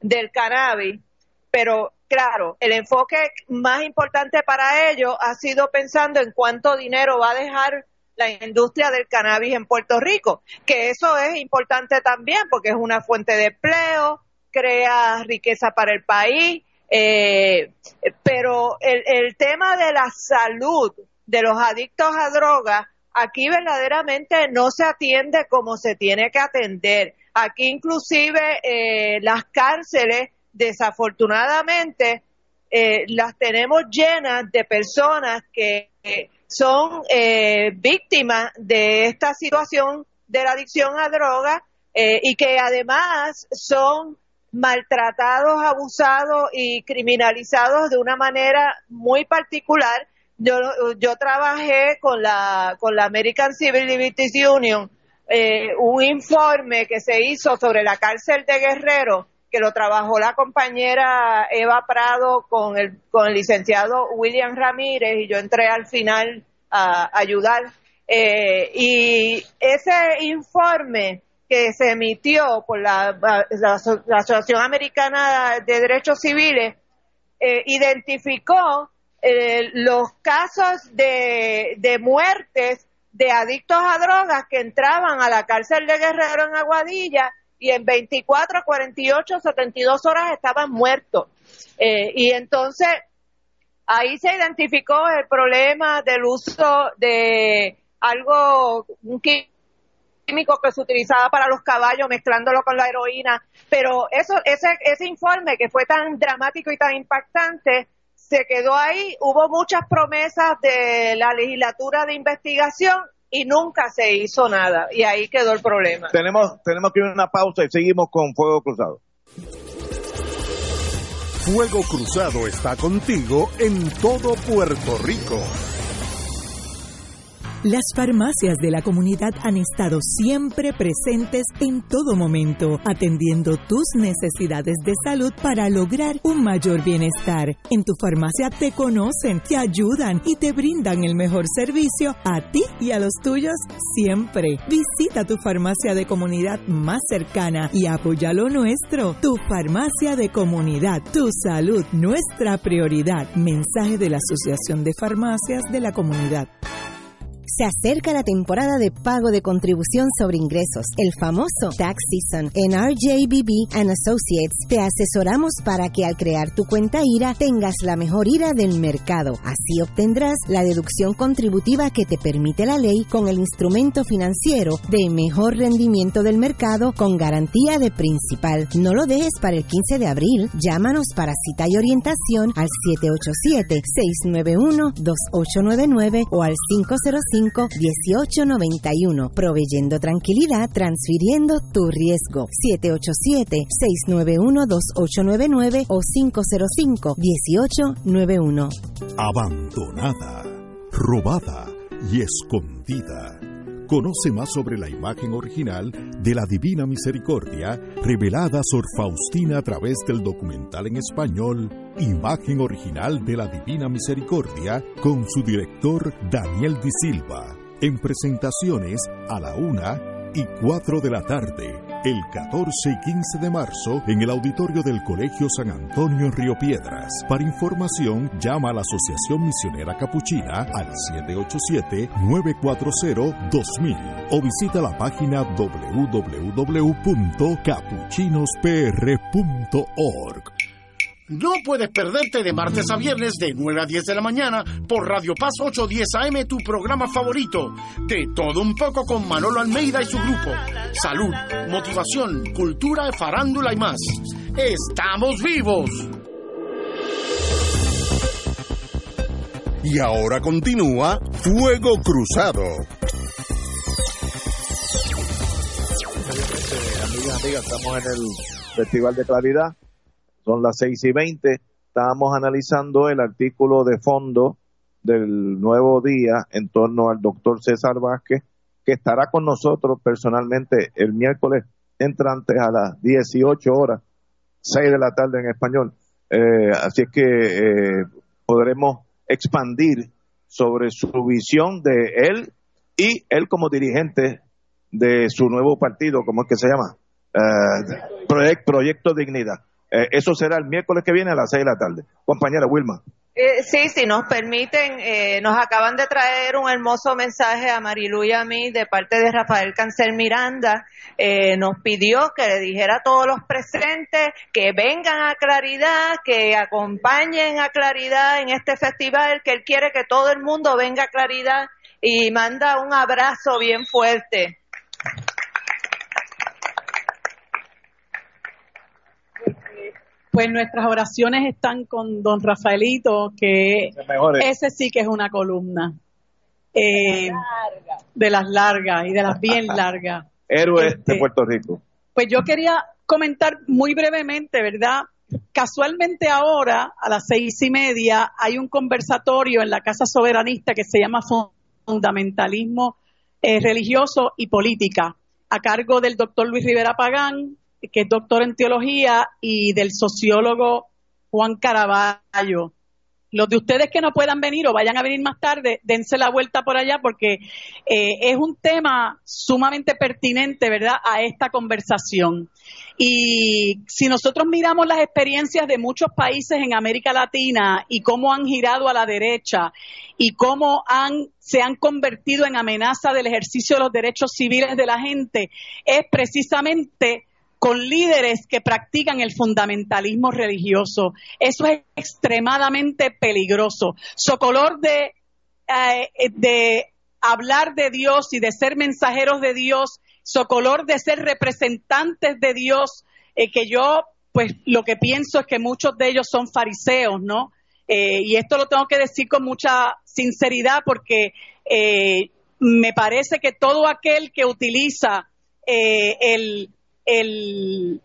del cannabis, pero claro, el enfoque más importante para ello ha sido pensando en cuánto dinero va a dejar la industria del cannabis en Puerto Rico, que eso es importante también porque es una fuente de empleo, crea riqueza para el país, eh, pero el, el tema de la salud de los adictos a drogas, aquí verdaderamente no se atiende como se tiene que atender. Aquí inclusive eh, las cárceles, desafortunadamente, eh, las tenemos llenas de personas que son eh, víctimas de esta situación de la adicción a drogas y que además son maltratados, abusados y criminalizados de una manera muy particular yo, yo trabajé con la, con la American Civil Liberties Union, eh, un informe que se hizo sobre la cárcel de Guerrero, que lo trabajó la compañera Eva Prado con el, con el licenciado William Ramírez y yo entré al final a, ayudar. Eh, y ese informe que se emitió por la, la, Asociación Americana de Derechos Civiles eh, identificó eh, los casos de, de muertes de adictos a drogas que entraban a la cárcel de Guerrero en Aguadilla y en 24, 48, 72 horas estaban muertos. Eh, y entonces ahí se identificó el problema del uso de algo, un químico que se utilizaba para los caballos mezclándolo con la heroína, pero eso, ese, ese informe que fue tan dramático y tan impactante se quedó ahí, hubo muchas promesas de la legislatura de investigación y nunca se hizo nada y ahí quedó el problema. Tenemos, tenemos que ir a una pausa y seguimos con Fuego Cruzado. Fuego Cruzado está contigo en todo Puerto Rico. Las farmacias de la comunidad han estado siempre presentes en todo momento, atendiendo tus necesidades de salud para lograr un mayor bienestar. En tu farmacia te conocen, te ayudan y te brindan el mejor servicio a ti y a los tuyos siempre. Visita tu farmacia de comunidad más cercana y apoya lo nuestro. Tu farmacia de comunidad, tu salud, nuestra prioridad. Mensaje de la Asociación de Farmacias de la Comunidad. Se acerca la temporada de pago de contribución sobre ingresos, el famoso Tax Season. En RJBB and Associates te asesoramos para que al crear tu cuenta IRA tengas la mejor IRA del mercado. Así obtendrás la deducción contributiva que te permite la ley con el instrumento financiero de mejor rendimiento del mercado con garantía de principal. No lo dejes para el 15 de abril. Llámanos para cita y orientación al 787-691-2899 o al 505 1891 proveyendo tranquilidad, transfiriendo tu riesgo. 787-691-2899 o 505-1891. Abandonada, robada y escondida. Conoce más sobre la imagen original de la Divina Misericordia revelada por Faustina a través del documental en español Imagen Original de la Divina Misericordia con su director Daniel Di Silva. En presentaciones a la una y 4 de la tarde, el 14 y 15 de marzo, en el auditorio del Colegio San Antonio en Río Piedras. Para información, llama a la Asociación Misionera Capuchina al 787-940-2000 o visita la página www.capuchinospr.org. No puedes perderte de martes a viernes de 9 a 10 de la mañana por Radio Paz 810 AM, tu programa favorito. De todo un poco con Manolo Almeida y su grupo. Salud, motivación, cultura, farándula y más. ¡Estamos vivos! Y ahora continúa Fuego Cruzado. Amigas, amigas, estamos en el Festival de Claridad son las seis y veinte. Estábamos analizando el artículo de fondo del nuevo día en torno al doctor César Vázquez, que estará con nosotros personalmente el miércoles entrante a las 18 horas, 6 de la tarde en español. Eh, así es que eh, podremos expandir sobre su visión de él y él como dirigente de su nuevo partido, ¿cómo es que se llama? Eh, Proyecto Dignidad. Eh, eso será el miércoles que viene a las 6 de la tarde. Compañera Wilma. Eh, sí, si nos permiten, eh, nos acaban de traer un hermoso mensaje a Marilu y a mí de parte de Rafael Cancel Miranda. nos pidió que le dijera a todos los presentes que vengan a Claridad, que acompañen a Claridad en este festival, que él quiere que todo el mundo venga a Claridad y manda un abrazo bien fuerte. Pues nuestras oraciones están con don Rafaelito, que ese sí que es una columna. Eh, de las largas y de las bien largas. Héroe de este, Puerto Rico. Pues yo quería comentar muy brevemente, ¿verdad? Casualmente ahora, a las seis y media, hay un conversatorio en la Casa Soberanista que se llama Fundamentalismo eh, Religioso y Política, a cargo del doctor Luis Rivera Pagán, que es doctor en teología, y del sociólogo Juan Caraballo. Los de ustedes que no puedan venir o vayan a venir más tarde, dense la vuelta por allá porque eh, es un tema sumamente pertinente, ¿verdad?, a esta conversación. Y si nosotros miramos las experiencias de muchos países en América Latina y cómo han girado a la derecha y cómo han, se han convertido en amenaza del ejercicio de los derechos civiles de la gente, es precisamente con líderes que practican el fundamentalismo religioso. Eso es extremadamente peligroso. Socolor de, eh, de hablar de Dios y de ser mensajeros de Dios, socolor de ser representantes de Dios, eh, que yo, pues lo que pienso es que muchos de ellos son fariseos, ¿no? Eh, y esto lo tengo que decir con mucha sinceridad porque me parece que todo aquel que utiliza el el,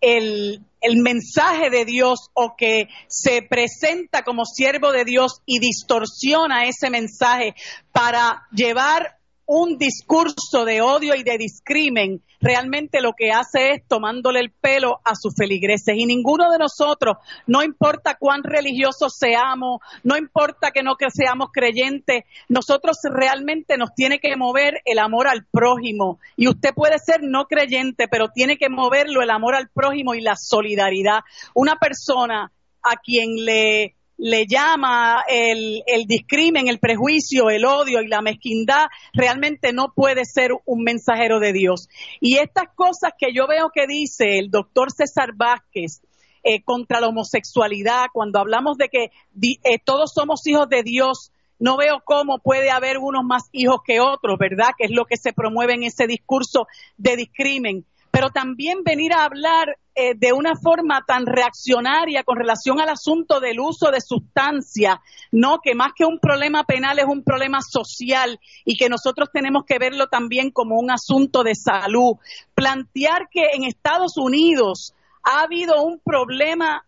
el, mensaje de Dios o que se presenta como siervo de Dios y distorsiona ese mensaje para llevar un discurso de odio y de discrimen realmente lo que hace es tomándole el pelo a sus feligreses. Y ninguno de nosotros, no importa cuán religiosos seamos, no importa que no que seamos creyentes, nosotros realmente nos tiene que mover el amor al prójimo. Y usted puede ser no creyente, pero tiene que moverlo el amor al prójimo y la solidaridad. Una persona a quien le le llama el, el discrimen, el prejuicio, el odio y la mezquindad, realmente no puede ser un mensajero de Dios. Y estas cosas que yo veo que dice el doctor César Vázquez, eh, contra la homosexualidad, cuando hablamos de que eh, todos somos hijos de Dios, no veo cómo puede haber unos más hijos que otros, ¿verdad? Que es lo que se promueve en ese discurso de discrimen pero también venir a hablar eh, de una forma tan reaccionaria con relación al asunto del uso de sustancias, no que más que un problema penal es un problema social y que nosotros tenemos que verlo también como un asunto de salud. Plantear que en Estados Unidos ha habido un problema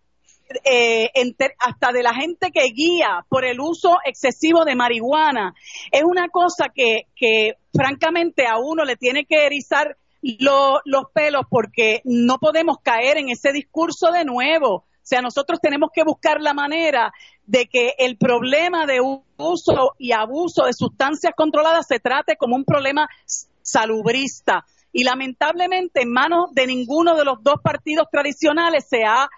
eh, hasta de la gente que guía por el uso excesivo de marihuana, es una cosa que francamente a uno le tiene que erizar los pelos porque no podemos caer en ese discurso de nuevo. O sea, nosotros tenemos que buscar la manera de que el problema de uso y abuso de sustancias controladas se trate como un problema salubrista. Y lamentablemente en manos de ninguno de los dos partidos tradicionales se ha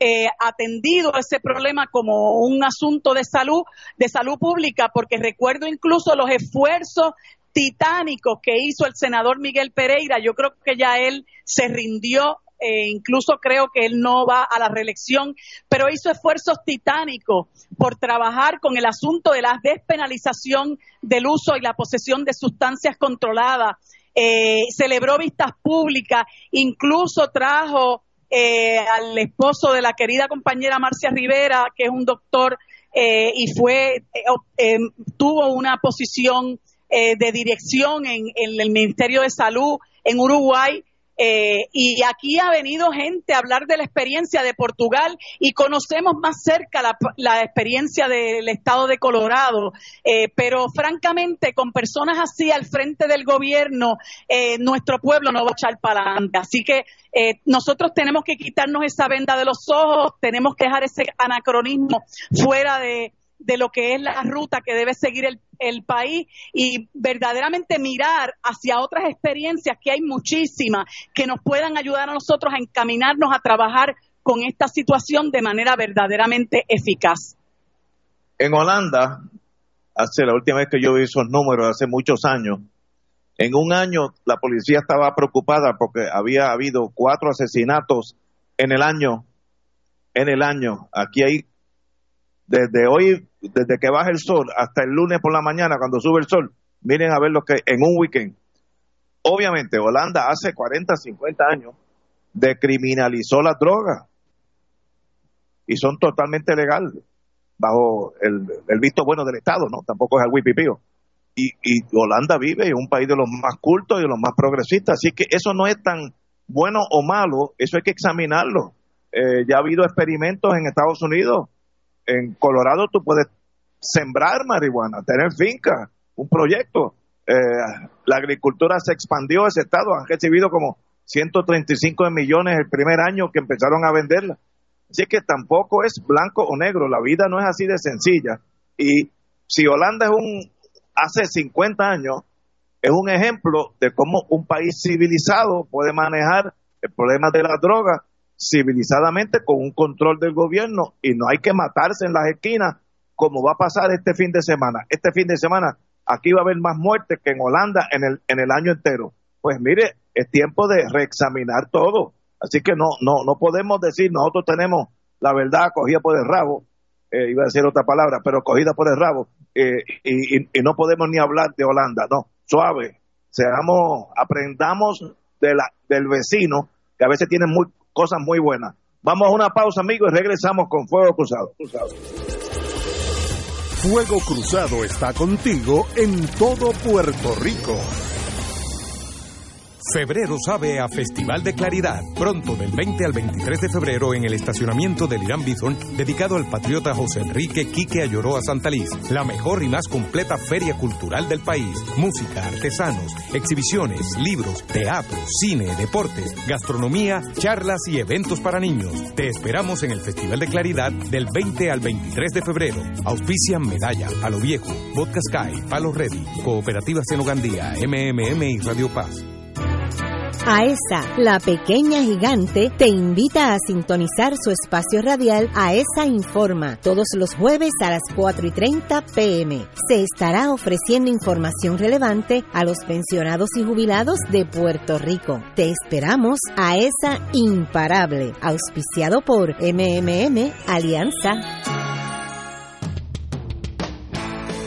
eh, atendido ese problema como un asunto de salud, de salud pública, porque recuerdo incluso los esfuerzos titánicos que hizo el senador Miguel Pereira. Yo creo que ya él se rindió, e incluso creo que él no va a la reelección, pero hizo esfuerzos titánicos por trabajar con el asunto de la despenalización del uso y la posesión de sustancias controladas. Eh, celebró vistas públicas, incluso trajo eh, al esposo de la querida compañera Marcia Rivera, que es un doctor eh, y fue tuvo una posición eh, de dirección en, el Ministerio de Salud en Uruguay. Eh, y aquí ha venido gente a hablar de la experiencia de Portugal y conocemos más cerca la, experiencia del estado de Colorado, eh, pero francamente con personas así al frente del gobierno, nuestro pueblo no va a echar para adelante. Así que nosotros tenemos que quitarnos esa venda de los ojos, tenemos que dejar ese anacronismo fuera de, de lo que es la ruta que debe seguir el, el, país y verdaderamente mirar hacia otras experiencias que hay muchísimas que nos puedan ayudar a nosotros a encaminarnos a trabajar con esta situación de manera verdaderamente eficaz. En Holanda, hace la última vez que yo vi esos números, hace muchos años, en un año la policía estaba preocupada porque había habido cuatro asesinatos en el año. En el año, aquí hay desde hoy, desde que baja el sol hasta el lunes por la mañana cuando sube el sol, miren a ver lo que en un weekend. Obviamente, Holanda hace 40, 50 años decriminalizó las drogas y son totalmente legales bajo el, visto bueno del Estado, ¿no? Tampoco es el wipipío. Y, Holanda vive en un país de los más cultos y de los más progresistas, así que eso no es tan bueno o malo, eso hay que examinarlo. Eh, ya ha habido experimentos en Estados Unidos en Colorado tú puedes sembrar marihuana, tener finca, un proyecto. Eh, la agricultura se expandió, ese estado han recibido como 135 millones el primer año que empezaron a venderla. Así que tampoco es blanco o negro, la vida no es así de sencilla. Y si Holanda es un, hace 50 años, es un ejemplo de cómo un país civilizado puede manejar el problema de la droga civilizadamente con un control del gobierno y no hay que matarse en las esquinas como va a pasar este fin de semana. Este fin de semana aquí va a haber más muertes que en Holanda en el, en el año entero. Pues mire, es tiempo de reexaminar todo. Así que no, no, no podemos decir nosotros tenemos la verdad cogida por el rabo, eh, iba a decir otra palabra, pero cogida por el rabo, eh, y, no podemos ni hablar de Holanda, no, suave, seamos, aprendamos de la, del vecino, que a veces tiene muy, cosas muy buenas. Vamos a una pausa, amigos, y regresamos con Fuego Cruzado. Cruzado. Fuego Cruzado está contigo en todo Puerto Rico. Febrero sabe a Festival de Claridad. Pronto, del 20 al 23 de febrero, en el estacionamiento del Irán Bison, dedicado al patriota José Enrique Quique Ayoroa Santaliz. La mejor y más completa feria cultural del país. Música, artesanos, exhibiciones, libros, teatro, cine, deportes, gastronomía, charlas y eventos para niños. Te esperamos en el Festival de Claridad del 20 al 23 de febrero. Auspician Medalla, Palo Viejo, Vodka Sky, Palo Ready, Cooperativa Senogandía, MMM y Radio Paz. AESA, la pequeña gigante, te invita a sintonizar su espacio radial AESA Informa todos los jueves a las 4 y 30 pm. Se estará ofreciendo información relevante a los pensionados y jubilados de Puerto Rico. Te esperamos AESA Imparable, auspiciado por MMM Alianza.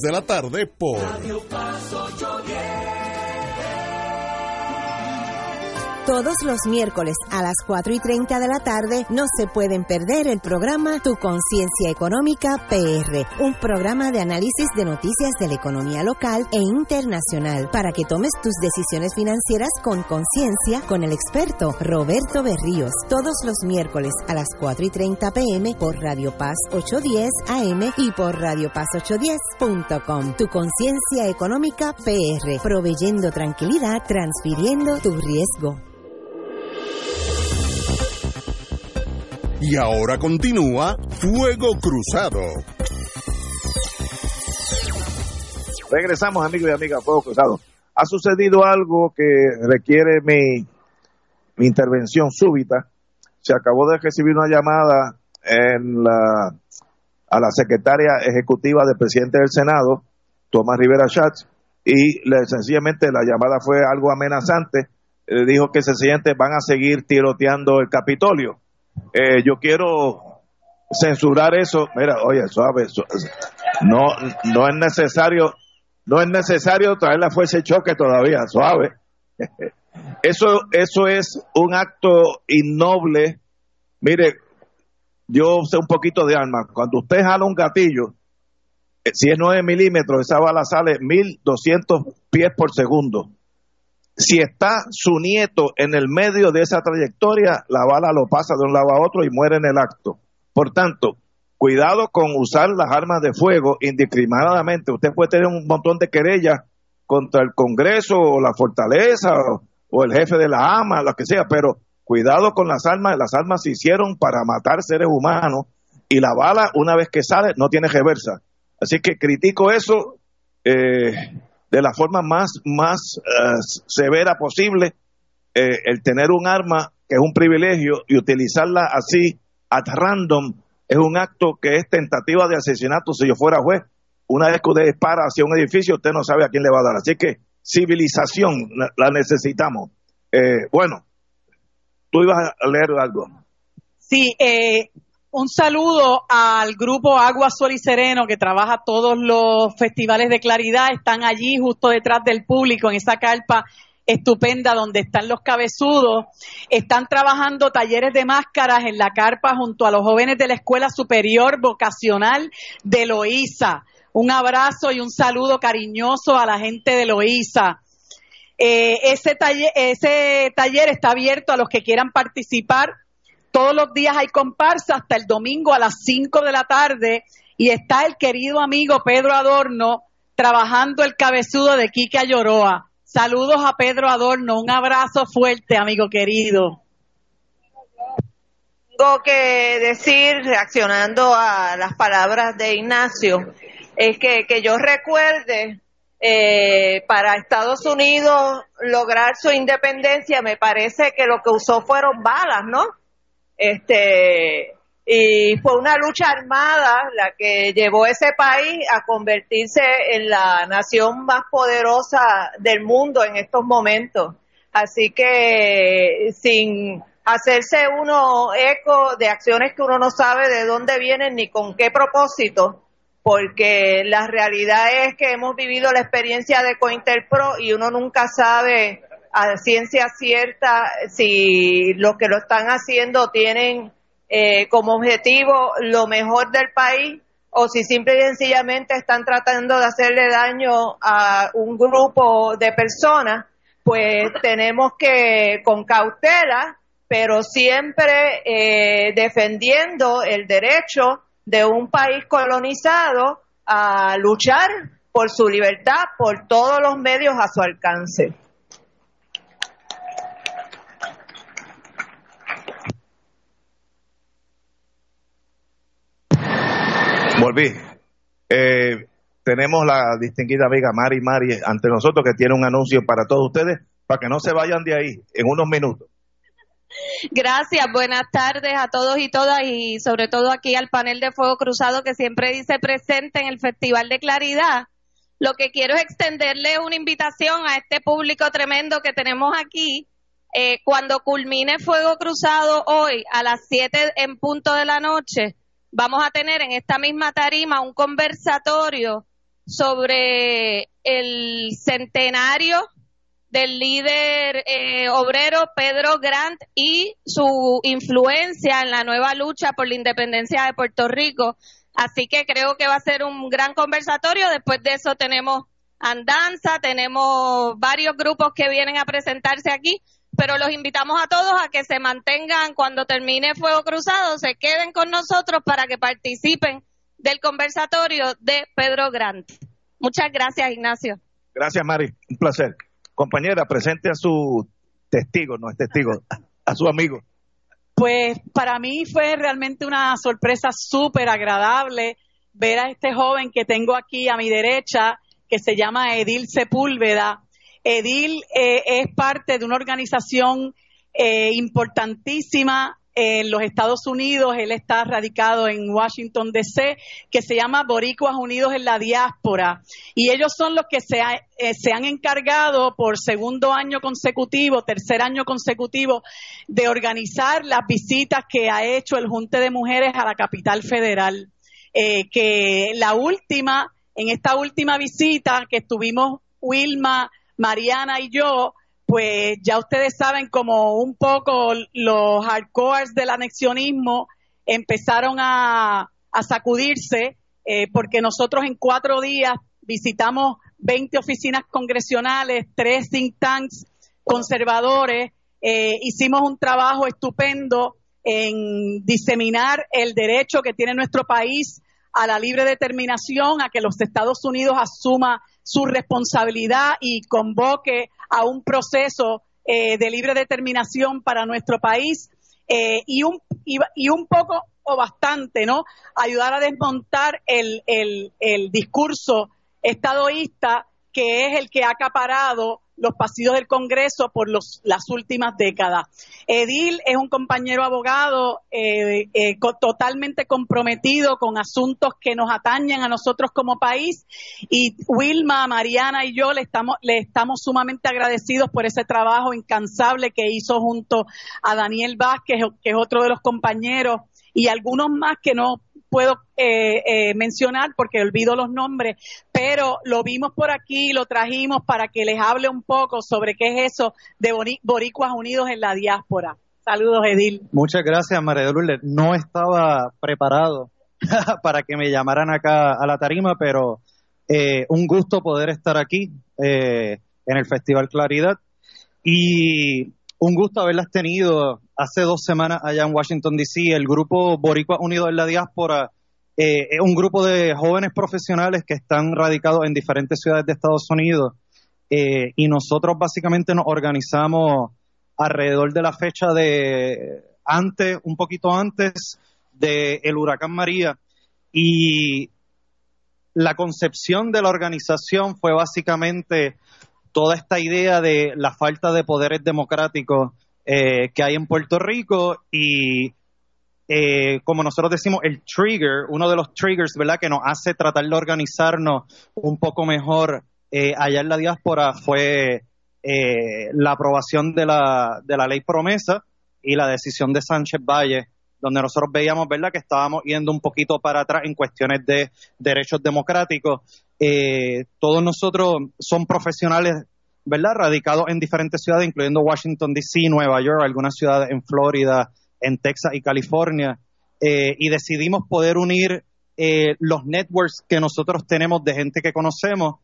de la tarde por Todos los miércoles a las 4 y 30 de la tarde no se pueden perder el programa Tu Conciencia Económica PR, un programa de análisis de noticias de la economía local e internacional para que tomes tus decisiones financieras con conciencia con el experto Roberto Berríos. Todos los miércoles a las 4 y 30 pm por Radio Paz 810 AM y por Radio Paz 810.com. Tu Conciencia Económica PR, proveyendo tranquilidad, transfiriendo tu riesgo. Y ahora continúa Fuego Cruzado. Regresamos, amigos y amigas, Fuego Cruzado. Ha sucedido algo que requiere mi, mi intervención súbita. Se acabó de recibir una llamada en la, a la secretaria ejecutiva del presidente del Senado, Tomás Rivera Schatz, y le, sencillamente la llamada fue algo amenazante. Le dijo que sencillamente van a seguir tiroteando el Capitolio. Eh, yo quiero censurar eso. Mira, oye, suave, no, no es necesario, no es necesario traer la fuerza de choque todavía, suave. Eso, eso es un acto innoble. Mire, yo sé un poquito de armas. Cuando usted jala un gatillo, eh, si es 9 milímetros, esa bala sale 1200 pies por segundo si está su nieto en el medio de esa trayectoria, la bala lo pasa de un lado a otro y muere en el acto. Por tanto, cuidado con usar las armas de fuego indiscriminadamente. Usted puede tener un montón de querellas contra el Congreso o la Fortaleza o, el jefe de la AMA, lo que sea, pero cuidado con las armas. Las armas se hicieron para matar seres humanos y la bala, una vez que sale, no tiene reversa. Así que critico eso. Eh, de la forma más, más eh, severa posible eh, el tener un arma que es un privilegio y utilizarla así at random es un acto que es tentativa de asesinato si yo fuera juez. Una vez que usted dispara hacia un edificio, usted no sabe a quién le va a dar. Así que civilización la, necesitamos. Eh, bueno, tú ibas a leer algo. Sí, eh, un saludo al grupo Agua, Sol y Sereno que trabaja todos los festivales de claridad. Están allí justo detrás del público en esa carpa estupenda donde están los cabezudos. Están trabajando talleres de máscaras en la carpa junto a los jóvenes de la Escuela Superior Vocacional de Loíza. Un abrazo y un saludo cariñoso a la gente de Loíza. Eh, ese, ese taller está abierto a los que quieran participar todos los días hay comparsa hasta el domingo a las 5 de la tarde y está el querido amigo Pedro Adorno trabajando el cabezudo de Quique Ayoroa. Saludos a Pedro Adorno, un abrazo fuerte, amigo querido. Tengo que decir, reaccionando a las palabras de Ignacio, es que, que yo recuerde eh, para Estados Unidos lograr su independencia, me parece que lo que usó fueron balas, ¿no? Este, y fue una lucha armada la que llevó ese país a convertirse en la nación más poderosa del mundo en estos momentos. Así que sin hacerse uno eco de acciones que uno no sabe de dónde vienen ni con qué propósito, porque la realidad es que hemos vivido la experiencia de Cointerpro y uno nunca sabe a ciencia cierta si los que lo están haciendo tienen eh, como objetivo lo mejor del país o si simple y sencillamente están tratando de hacerle daño a un grupo de personas, pues tenemos que, con cautela, pero siempre eh, defendiendo el derecho de un país colonizado a luchar por su libertad por todos los medios a su alcance. Volví. Eh, tenemos la distinguida amiga Mari Mari ante nosotros que tiene un anuncio para todos ustedes para que no se vayan de ahí en unos minutos. Gracias, buenas tardes a todos y todas y sobre todo aquí al panel de Fuego Cruzado que siempre dice presente en el Festival de Claridad. Lo que quiero es extenderle una invitación a este público tremendo que tenemos aquí. Eh, cuando culmine Fuego Cruzado hoy a las 7 en punto de la noche, vamos a tener en esta misma tarima un conversatorio sobre el centenario del líder eh, obrero Pedro Grant y su influencia en la nueva lucha por la independencia de Puerto Rico. Así que creo que va a ser un gran conversatorio. Después de eso tenemos andanza, tenemos varios grupos que vienen a presentarse aquí, pero los invitamos a todos a que se mantengan cuando termine Fuego Cruzado, se queden con nosotros para que participen del conversatorio de Pedro Grant. Muchas gracias, Ignacio. Gracias, Mari. Un placer. Compañera, presente a su testigo, no es testigo, a su amigo. Pues para mí fue realmente una sorpresa súper agradable ver a este joven que tengo aquí a mi derecha, que se llama Edil Sepúlveda. Edil eh, es parte de una organización eh, importantísima en los Estados Unidos, él está radicado en Washington, D.C., que se llama Boricuas Unidos en la Diáspora. Y ellos son los que se, eh, han encargado por segundo año consecutivo, tercer año consecutivo, de organizar las visitas que ha hecho el Junte de Mujeres a la capital federal. Eh, que la última, en esta última visita que estuvimos Wilma, Mariana y yo, pues ya ustedes saben como un poco los hardcores del anexionismo empezaron a, sacudirse eh, porque nosotros en cuatro días visitamos 20 oficinas congresionales, tres think tanks conservadores, eh, hicimos un trabajo estupendo en diseminar el derecho que tiene nuestro país a la libre determinación, a que los Estados Unidos asuma su responsabilidad y convoque a un proceso eh, de libre determinación para nuestro país eh, y, un, y, un poco o bastante, ¿no? Ayudar a desmontar el, el, el discurso estadoísta que es el que ha acaparado los pasillos del Congreso por los, las últimas décadas. Edil es un compañero abogado eh, eh, totalmente comprometido con asuntos que nos atañen a nosotros como país y Wilma, Mariana y yo le estamos, le estamos sumamente agradecidos por ese trabajo incansable que hizo junto a Daniel Vázquez, que es otro de los compañeros y algunos más que no puedo eh, eh, mencionar porque olvido los nombres, pero lo vimos por aquí, lo trajimos para que les hable un poco sobre qué es eso de Boricuas Unidos en la diáspora. Saludos, Edil. Muchas gracias, María de No estaba preparado para que me llamaran acá a la tarima, pero eh, un gusto poder estar aquí en el Festival Claridad y un gusto haberlas tenido hace dos semanas allá en Washington, D.C. El grupo Boricua Unido en la Diáspora eh, es un grupo de jóvenes profesionales que están radicados en diferentes ciudades de Estados Unidos eh, y nosotros básicamente nos organizamos alrededor de la fecha de antes, un poquito antes del huracán María y la concepción de la organización fue básicamente toda esta idea de la falta de poderes democráticos eh, que hay en Puerto Rico y eh, como nosotros decimos, el trigger, uno de los triggers, ¿verdad?, que nos hace tratar de organizarnos un poco mejor eh, allá en la diáspora fue la aprobación de la, de la ley promesa y la decisión de Sánchez Valle donde nosotros veíamos, ¿verdad?, que estábamos yendo un poquito para atrás en cuestiones de derechos democráticos. Eh, todos nosotros son profesionales, ¿verdad?, radicados en diferentes ciudades, incluyendo Washington, D.C., Nueva York, algunas ciudades en Florida, en Texas y California, eh, y decidimos poder unir eh, los networks que nosotros tenemos de gente que conocemos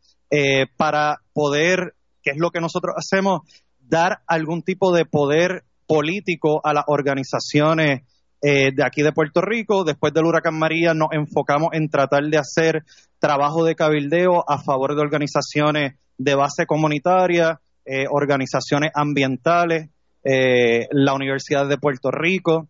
para poder, que es lo que nosotros hacemos, dar algún tipo de poder político a las organizaciones eh, de aquí de Puerto Rico. Después del huracán María nos enfocamos en tratar de hacer trabajo de cabildeo a favor de organizaciones de base comunitaria, eh, organizaciones ambientales, eh, la Universidad de Puerto Rico,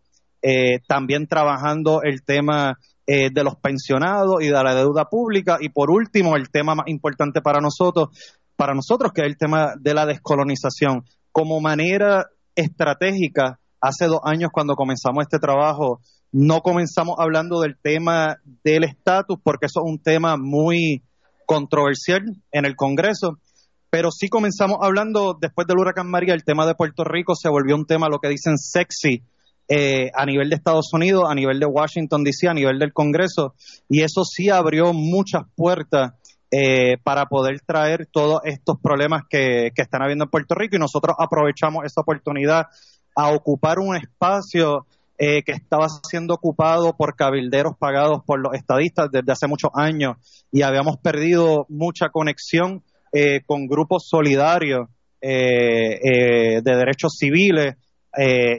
también trabajando el tema de los pensionados y de la deuda pública y por último el tema más importante para nosotros, para nosotros que es el tema de la descolonización como manera estratégica hace dos años cuando comenzamos este trabajo, no comenzamos hablando del tema del estatus, porque eso es un tema muy controversial en el Congreso, pero sí comenzamos hablando, después del huracán María, el tema de Puerto Rico se volvió un tema, lo que dicen sexy, eh, a nivel de Estados Unidos, a nivel de Washington, D.C., a nivel del Congreso, y eso sí abrió muchas puertas eh, para poder traer todos estos problemas que, que están habiendo en Puerto Rico, y nosotros aprovechamos esa oportunidad a ocupar un espacio eh, que estaba siendo ocupado por cabilderos pagados por los estadistas desde hace muchos años y habíamos perdido mucha conexión eh, con grupos solidarios eh, de derechos civiles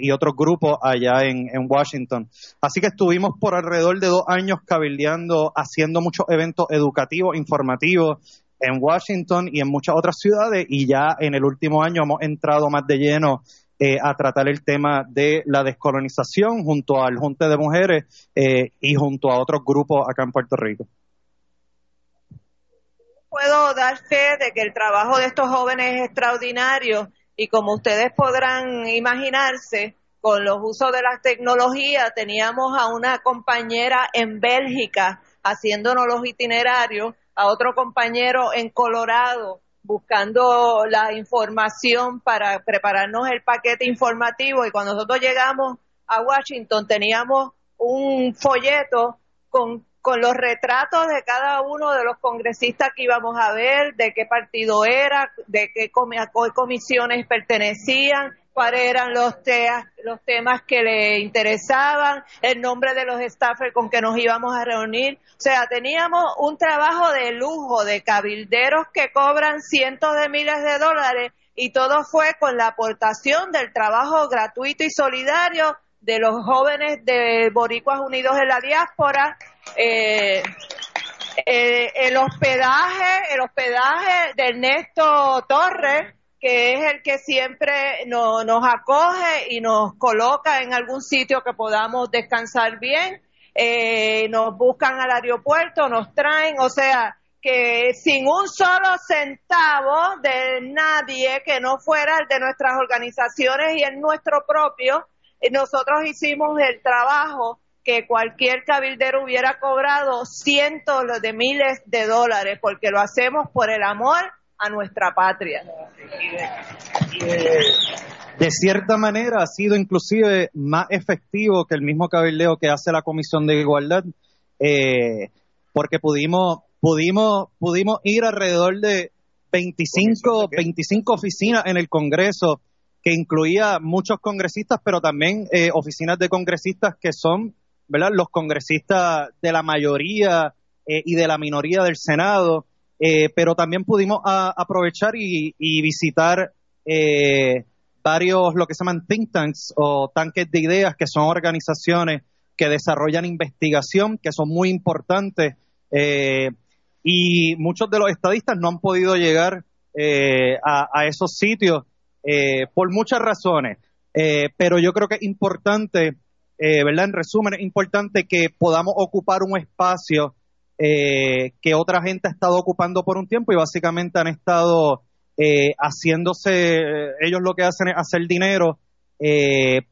y otros grupos allá en, en, Washington. Así que estuvimos por alrededor de dos años cabildeando, haciendo muchos eventos educativos, informativos en Washington y en muchas otras ciudades y ya en el último año hemos entrado más de lleno eh, a tratar el tema de la descolonización junto al Junte de Mujeres eh, y junto a otros grupos acá en Puerto Rico. Puedo dar fe de que el trabajo de estos jóvenes es extraordinario y como ustedes podrán imaginarse, con los usos de las tecnologías, teníamos a una compañera en Bélgica haciéndonos los itinerarios, a otro compañero en Colorado buscando la información para prepararnos el paquete informativo. Y cuando nosotros llegamos a Washington teníamos un folleto con, con los retratos de cada uno de los congresistas que íbamos a ver, de qué partido era, de qué comisiones pertenecían, cuáles eran los, los temas que le interesaban, el nombre de los staffers con que nos íbamos a reunir. O sea, teníamos un trabajo de lujo de cabilderos que cobran cientos de miles de dólares y todo fue con la aportación del trabajo gratuito y solidario de los jóvenes de Boricuas Unidos en la diáspora. Eh, eh, el hospedaje, el hospedaje de Ernesto Torres, que es el que siempre nos acoge y nos coloca en algún sitio que podamos descansar bien, eh, nos buscan al aeropuerto, nos traen, o sea, que sin un solo centavo de nadie que no fuera el de nuestras organizaciones y el nuestro propio, eh, nosotros hicimos el trabajo que cualquier cabildero hubiera cobrado cientos de miles de dólares, porque lo hacemos por el amor a nuestra patria. De cierta manera ha sido inclusive más efectivo que el mismo cabildeo que hace la Comisión de Igualdad, eh, porque pudimos, pudimos, pudimos ir alrededor de 25, 25 oficinas en el Congreso, que incluía muchos congresistas, pero también eh, oficinas de congresistas que son, ¿verdad? Los congresistas de la mayoría eh, y de la minoría del Senado, eh, pero también pudimos aprovechar y, visitar eh, varios, lo que se llaman think tanks o tanques de ideas, que son organizaciones que desarrollan investigación, que son muy importantes. Eh, y muchos de los estadistas no han podido llegar a, esos sitios por muchas razones. Pero yo creo que es importante, ¿verdad? En resumen, es importante que podamos ocupar un espacio que otra gente ha estado ocupando por un tiempo y básicamente han estado haciéndose, ellos lo que hacen es hacer dinero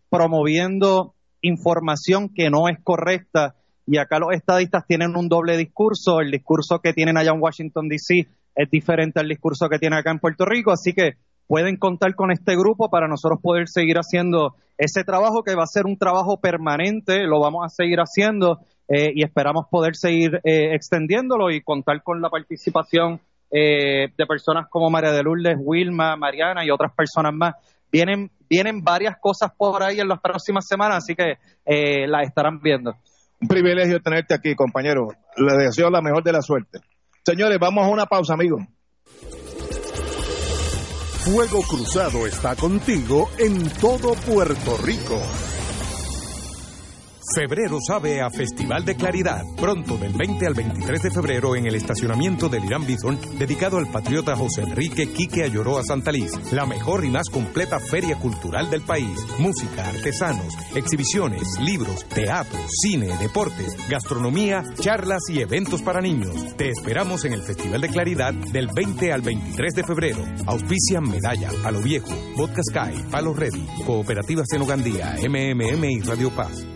promoviendo información que no es correcta. Y acá los estadistas tienen un doble discurso, el discurso que tienen allá en Washington, D.C. es diferente al discurso que tienen acá en Puerto Rico, así que pueden contar con este grupo para nosotros poder seguir haciendo ese trabajo que va a ser un trabajo permanente, lo vamos a seguir haciendo eh, y esperamos poder seguir eh, extendiéndolo y contar con la participación eh, de personas como María de Lourdes, Wilma, Mariana y otras personas más. Vienen, vienen varias cosas por ahí en las próximas semanas, así que las estarán viendo. Un privilegio tenerte aquí, compañero. Le deseo la mejor de la suerte. Señores, vamos a una pausa, amigos. Fuego Cruzado está contigo en todo Puerto Rico. Febrero sabe a Festival de Claridad. Pronto, del 20 al 23 de febrero, en el estacionamiento del Irán Bison, dedicado al patriota José Enrique Quique Ayoroa Santaliz. La mejor y más completa feria cultural del país. Música, artesanos, exhibiciones, libros, teatro, cine, deportes, gastronomía, charlas y eventos para niños. Te esperamos en el Festival de Claridad del 20 al 23 de febrero. Auspician Medalla, A lo Viejo, Vodka Sky, Palo Ready, Cooperativa Senogandía, MMM y Radio Paz.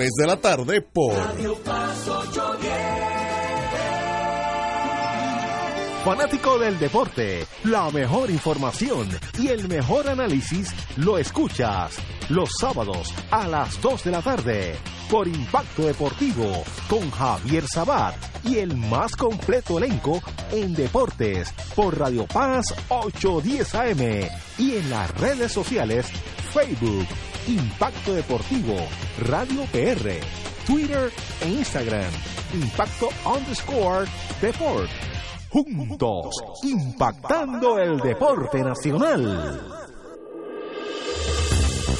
de la tarde por Fanático del deporte, la mejor información y el mejor análisis lo escuchas los sábados a las 2 de la tarde por Impacto Deportivo con Javier Sabat y el más completo elenco en deportes por Radio Paz 810 AM y en las redes sociales Facebook Impacto Deportivo, Radio PR, Twitter e Instagram. Impacto underscore Deport. Juntos, impactando el deporte nacional.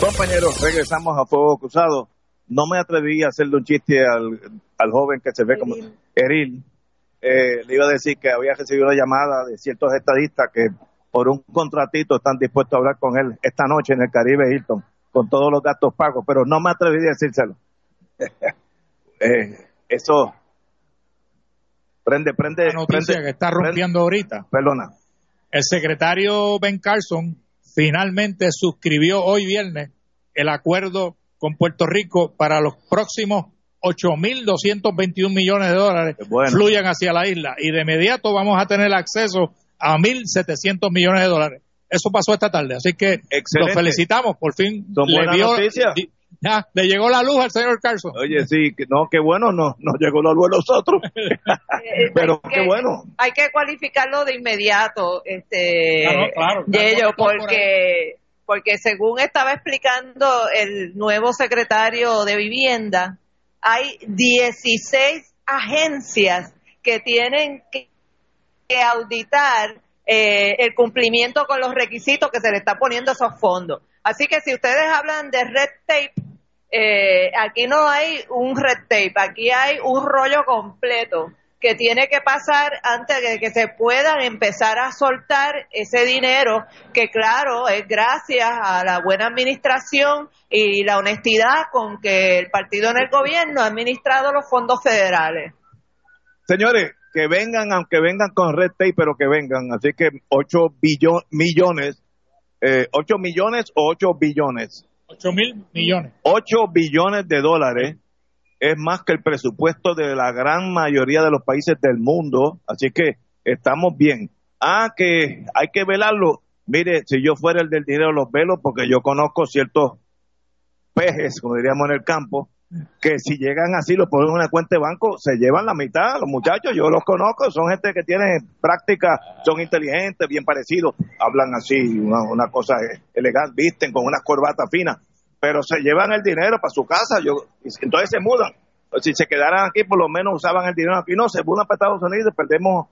Compañeros, regresamos a Fuego Cruzado. No me atreví a hacerle un chiste al, al joven que se ve como Eril. Eh, le iba a decir que había recibido una llamada de ciertos estadistas que por un contratito están dispuestos a hablar con él esta noche en el Caribe Hilton, con todos los gastos pagos, pero no me atreví a decírselo. eh, eso prende, prende. La noticia que está rompiendo ahorita. Perdona. El secretario Ben Carson finalmente suscribió hoy viernes el acuerdo con Puerto Rico para los próximos 8.221 millones de dólares fluyan hacia la isla y de inmediato vamos a tener acceso a 1.700 millones de dólares. Eso pasó esta tarde, así que los felicitamos, por fin le, vio, ya, le llegó la luz al señor Carson. Oye, sí, no, qué bueno, no, nos llegó la luz a nosotros. Pero qué bueno. Hay que cualificarlo de inmediato, este, claro, claro, porque, porque según estaba explicando el nuevo secretario de Vivienda, hay 16 agencias que tienen que, auditar eh, el cumplimiento con los requisitos que se le está poniendo a esos fondos. Así que si ustedes hablan de red tape, eh, aquí no hay un red tape, aquí hay un rollo completo que tiene que pasar antes de que se puedan empezar a soltar ese dinero que claro es gracias a la buena administración y la honestidad con que el partido en el gobierno ha administrado los fondos federales. Señores, que vengan, aunque vengan con red tape, pero que vengan. Así que 8 billones, millones, eh, 8 millones o 8 billones. 8 mil millones. 8 billones de dólares es más que el presupuesto de la gran mayoría de los países del mundo. Así que estamos bien. Ah, que hay que velarlo. Mire, si yo fuera el del dinero, los velo, porque yo conozco ciertos pejes, como diríamos en el campo, que si llegan así, los ponen en una cuenta de banco, se llevan la mitad. Los muchachos, yo los conozco, son gente que tiene práctica, son inteligentes, bien parecidos, hablan así, una, una cosa elegante, visten con unas corbatas finas, pero se llevan el dinero para su casa, yo, entonces se mudan. Si se quedaran aquí, por lo menos usaban el dinero aquí. No, se mudan para Estados Unidos, perdemos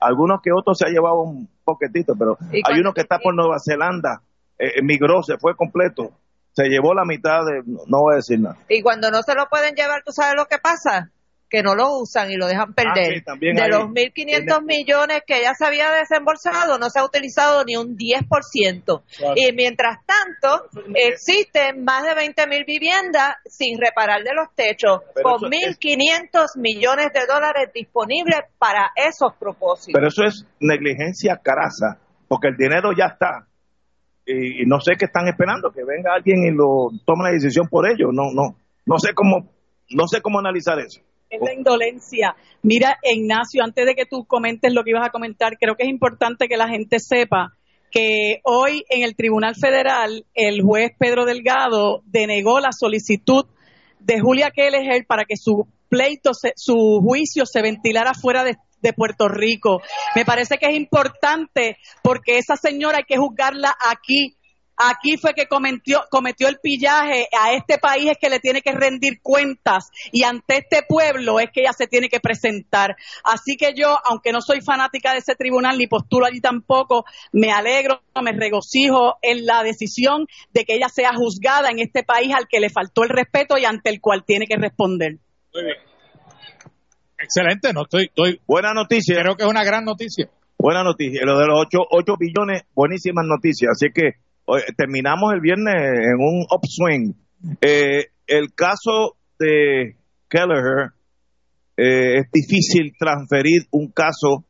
algunos que otros se ha llevado un poquetito, pero ¿Y hay uno que está por Nueva Zelanda, eh, emigró, se fue completo, se llevó la mitad de, no voy a decir nada. Y cuando no se lo pueden llevar, ¿tú sabes lo que pasa? Que no lo usan y lo dejan perder. Ah, sí, también de hay- los 1.500 millones que ya se había desembolsado, no se ha utilizado ni un 10%. Claro. Y mientras tanto, existen más de 20.000 viviendas sin reparar de los techos, Pero con eso es- 1.500 millones de dólares disponibles para esos propósitos. Pero eso es negligencia carasa, porque el dinero ya está. Y, no sé qué están esperando, que venga alguien y lo tome la decisión por ellos. No, no, no sé cómo, no sé cómo analizar eso. Es la indolencia. Mira, Ignacio, antes de que tú comentes lo que ibas a comentar, creo que es importante que la gente sepa que hoy en el Tribunal Federal el juez Pedro Delgado denegó la solicitud de Julia Kelleher para que su pleito, su juicio se ventilara fuera de, de Puerto Rico. Me parece que es importante porque esa señora hay que juzgarla aquí. Aquí fue que cometió, cometió el pillaje, a este país es que le tiene que rendir cuentas y ante este pueblo es que ella se tiene que presentar. Así que yo, aunque no soy fanática de ese tribunal ni postulo allí tampoco, me alegro, me regocijo en la decisión de que ella sea juzgada en este país al que le faltó el respeto y ante el cual tiene que responder. Muy bien. Excelente, no estoy, estoy. Buena noticia. Creo que es una gran noticia. Buena noticia. Lo de los 8, 8 billones, buenísimas noticias. Así que terminamos el viernes en un upswing. Eh, el caso de Kelleher, eh, es difícil transferir un caso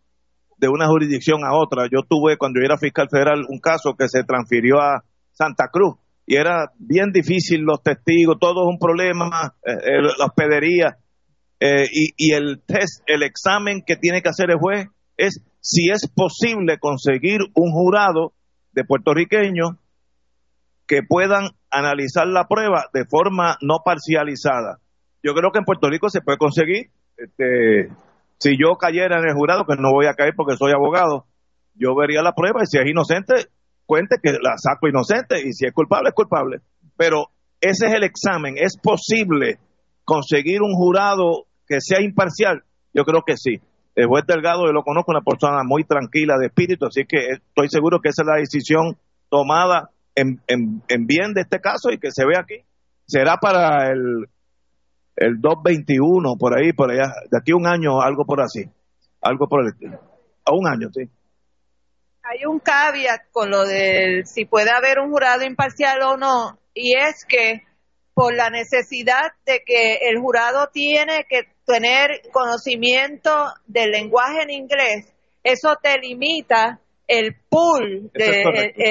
de una jurisdicción a otra. Yo tuve, cuando yo era fiscal federal, un caso que se transfirió a Santa Cruz y era bien difícil los testigos, todo es un problema, eh, eh, la hospedería. Eh, y, y el test, el examen que tiene que hacer el juez es si es posible conseguir un jurado de puertorriqueños que puedan analizar la prueba de forma no parcializada. Yo creo que en Puerto Rico se puede conseguir. Este, si yo cayera en el jurado, que no voy a caer porque soy abogado, yo vería la prueba y si es inocente, cuente que la saco inocente y si es culpable, es culpable. Pero ese es el examen. ¿Es posible conseguir un jurado que sea imparcial? Yo creo que sí. El juez Delgado, yo lo conozco, una persona muy tranquila de espíritu, así que estoy seguro que esa es la decisión tomada en, en, en bien de este caso y que se ve aquí. Será para el, el 221, por ahí, por allá, de aquí a un año, algo por así, algo por el estilo. A un año, sí. Hay un caveat con lo del si puede haber un jurado imparcial o no, y es que por la necesidad de que el jurado tiene que tener conocimiento del lenguaje en inglés, eso te limita el pool, de, correcto,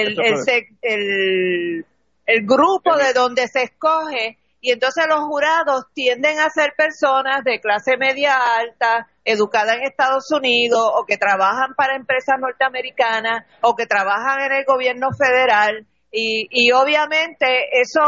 el grupo de donde se escoge, y entonces los jurados tienden a ser personas de clase media alta, educadas en Estados Unidos, o que trabajan para empresas norteamericanas, o que trabajan en el gobierno federal, y, y obviamente eso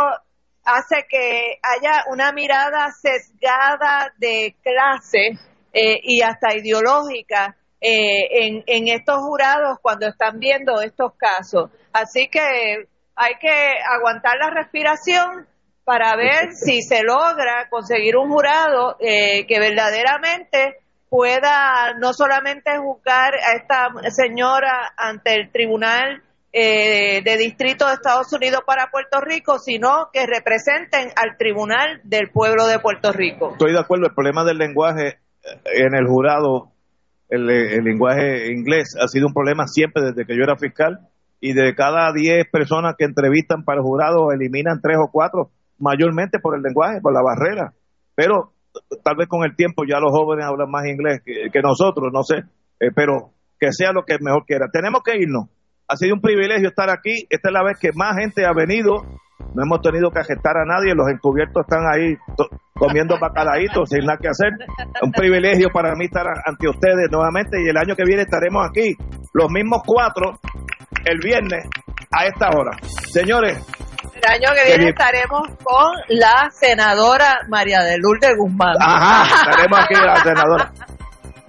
hace que haya una mirada sesgada de clase eh, y hasta ideológica eh, en, en estos jurados cuando están viendo estos casos. Así que hay que aguantar la respiración para ver si se logra conseguir un jurado eh, que verdaderamente pueda no solamente juzgar a esta señora ante el tribunal eh, de distrito de Estados Unidos para Puerto Rico, sino que representen al tribunal del pueblo de Puerto Rico. Estoy de acuerdo, el problema del lenguaje eh, en el jurado, el, el lenguaje inglés ha sido un problema siempre desde que yo era fiscal y de cada 10 personas que entrevistan para el jurado eliminan tres o cuatro, mayormente por el lenguaje, por la barrera. Pero tal vez con el tiempo ya los jóvenes hablan más inglés que, que nosotros, no sé, eh, pero que sea lo que mejor quiera. Tenemos que irnos. Ha sido un privilegio estar aquí. Esta es la vez que más gente ha venido. No hemos tenido que agestar a nadie. Los encubiertos están ahí comiendo bacalaitos sin nada que hacer. Un privilegio para mí estar ante ustedes nuevamente. Y el año que viene estaremos aquí, los mismos cuatro, el viernes a esta hora. Señores, El año que viene estaremos con la senadora María de Lourdes Guzmán. Ajá, estaremos aquí la senadora.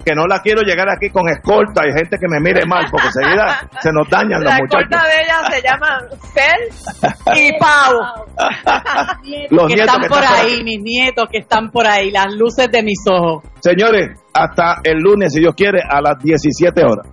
Que no la quiero llegar aquí con escolta y gente que me mire mal, porque enseguida se nos dañan los La muchachos. corta de ella se llama Fel y Pau. Los que nietos están que por están por ahí, mis nietos que están por ahí, las luces de mis ojos. Señores, hasta el lunes, si Dios quiere, a las 17 horas.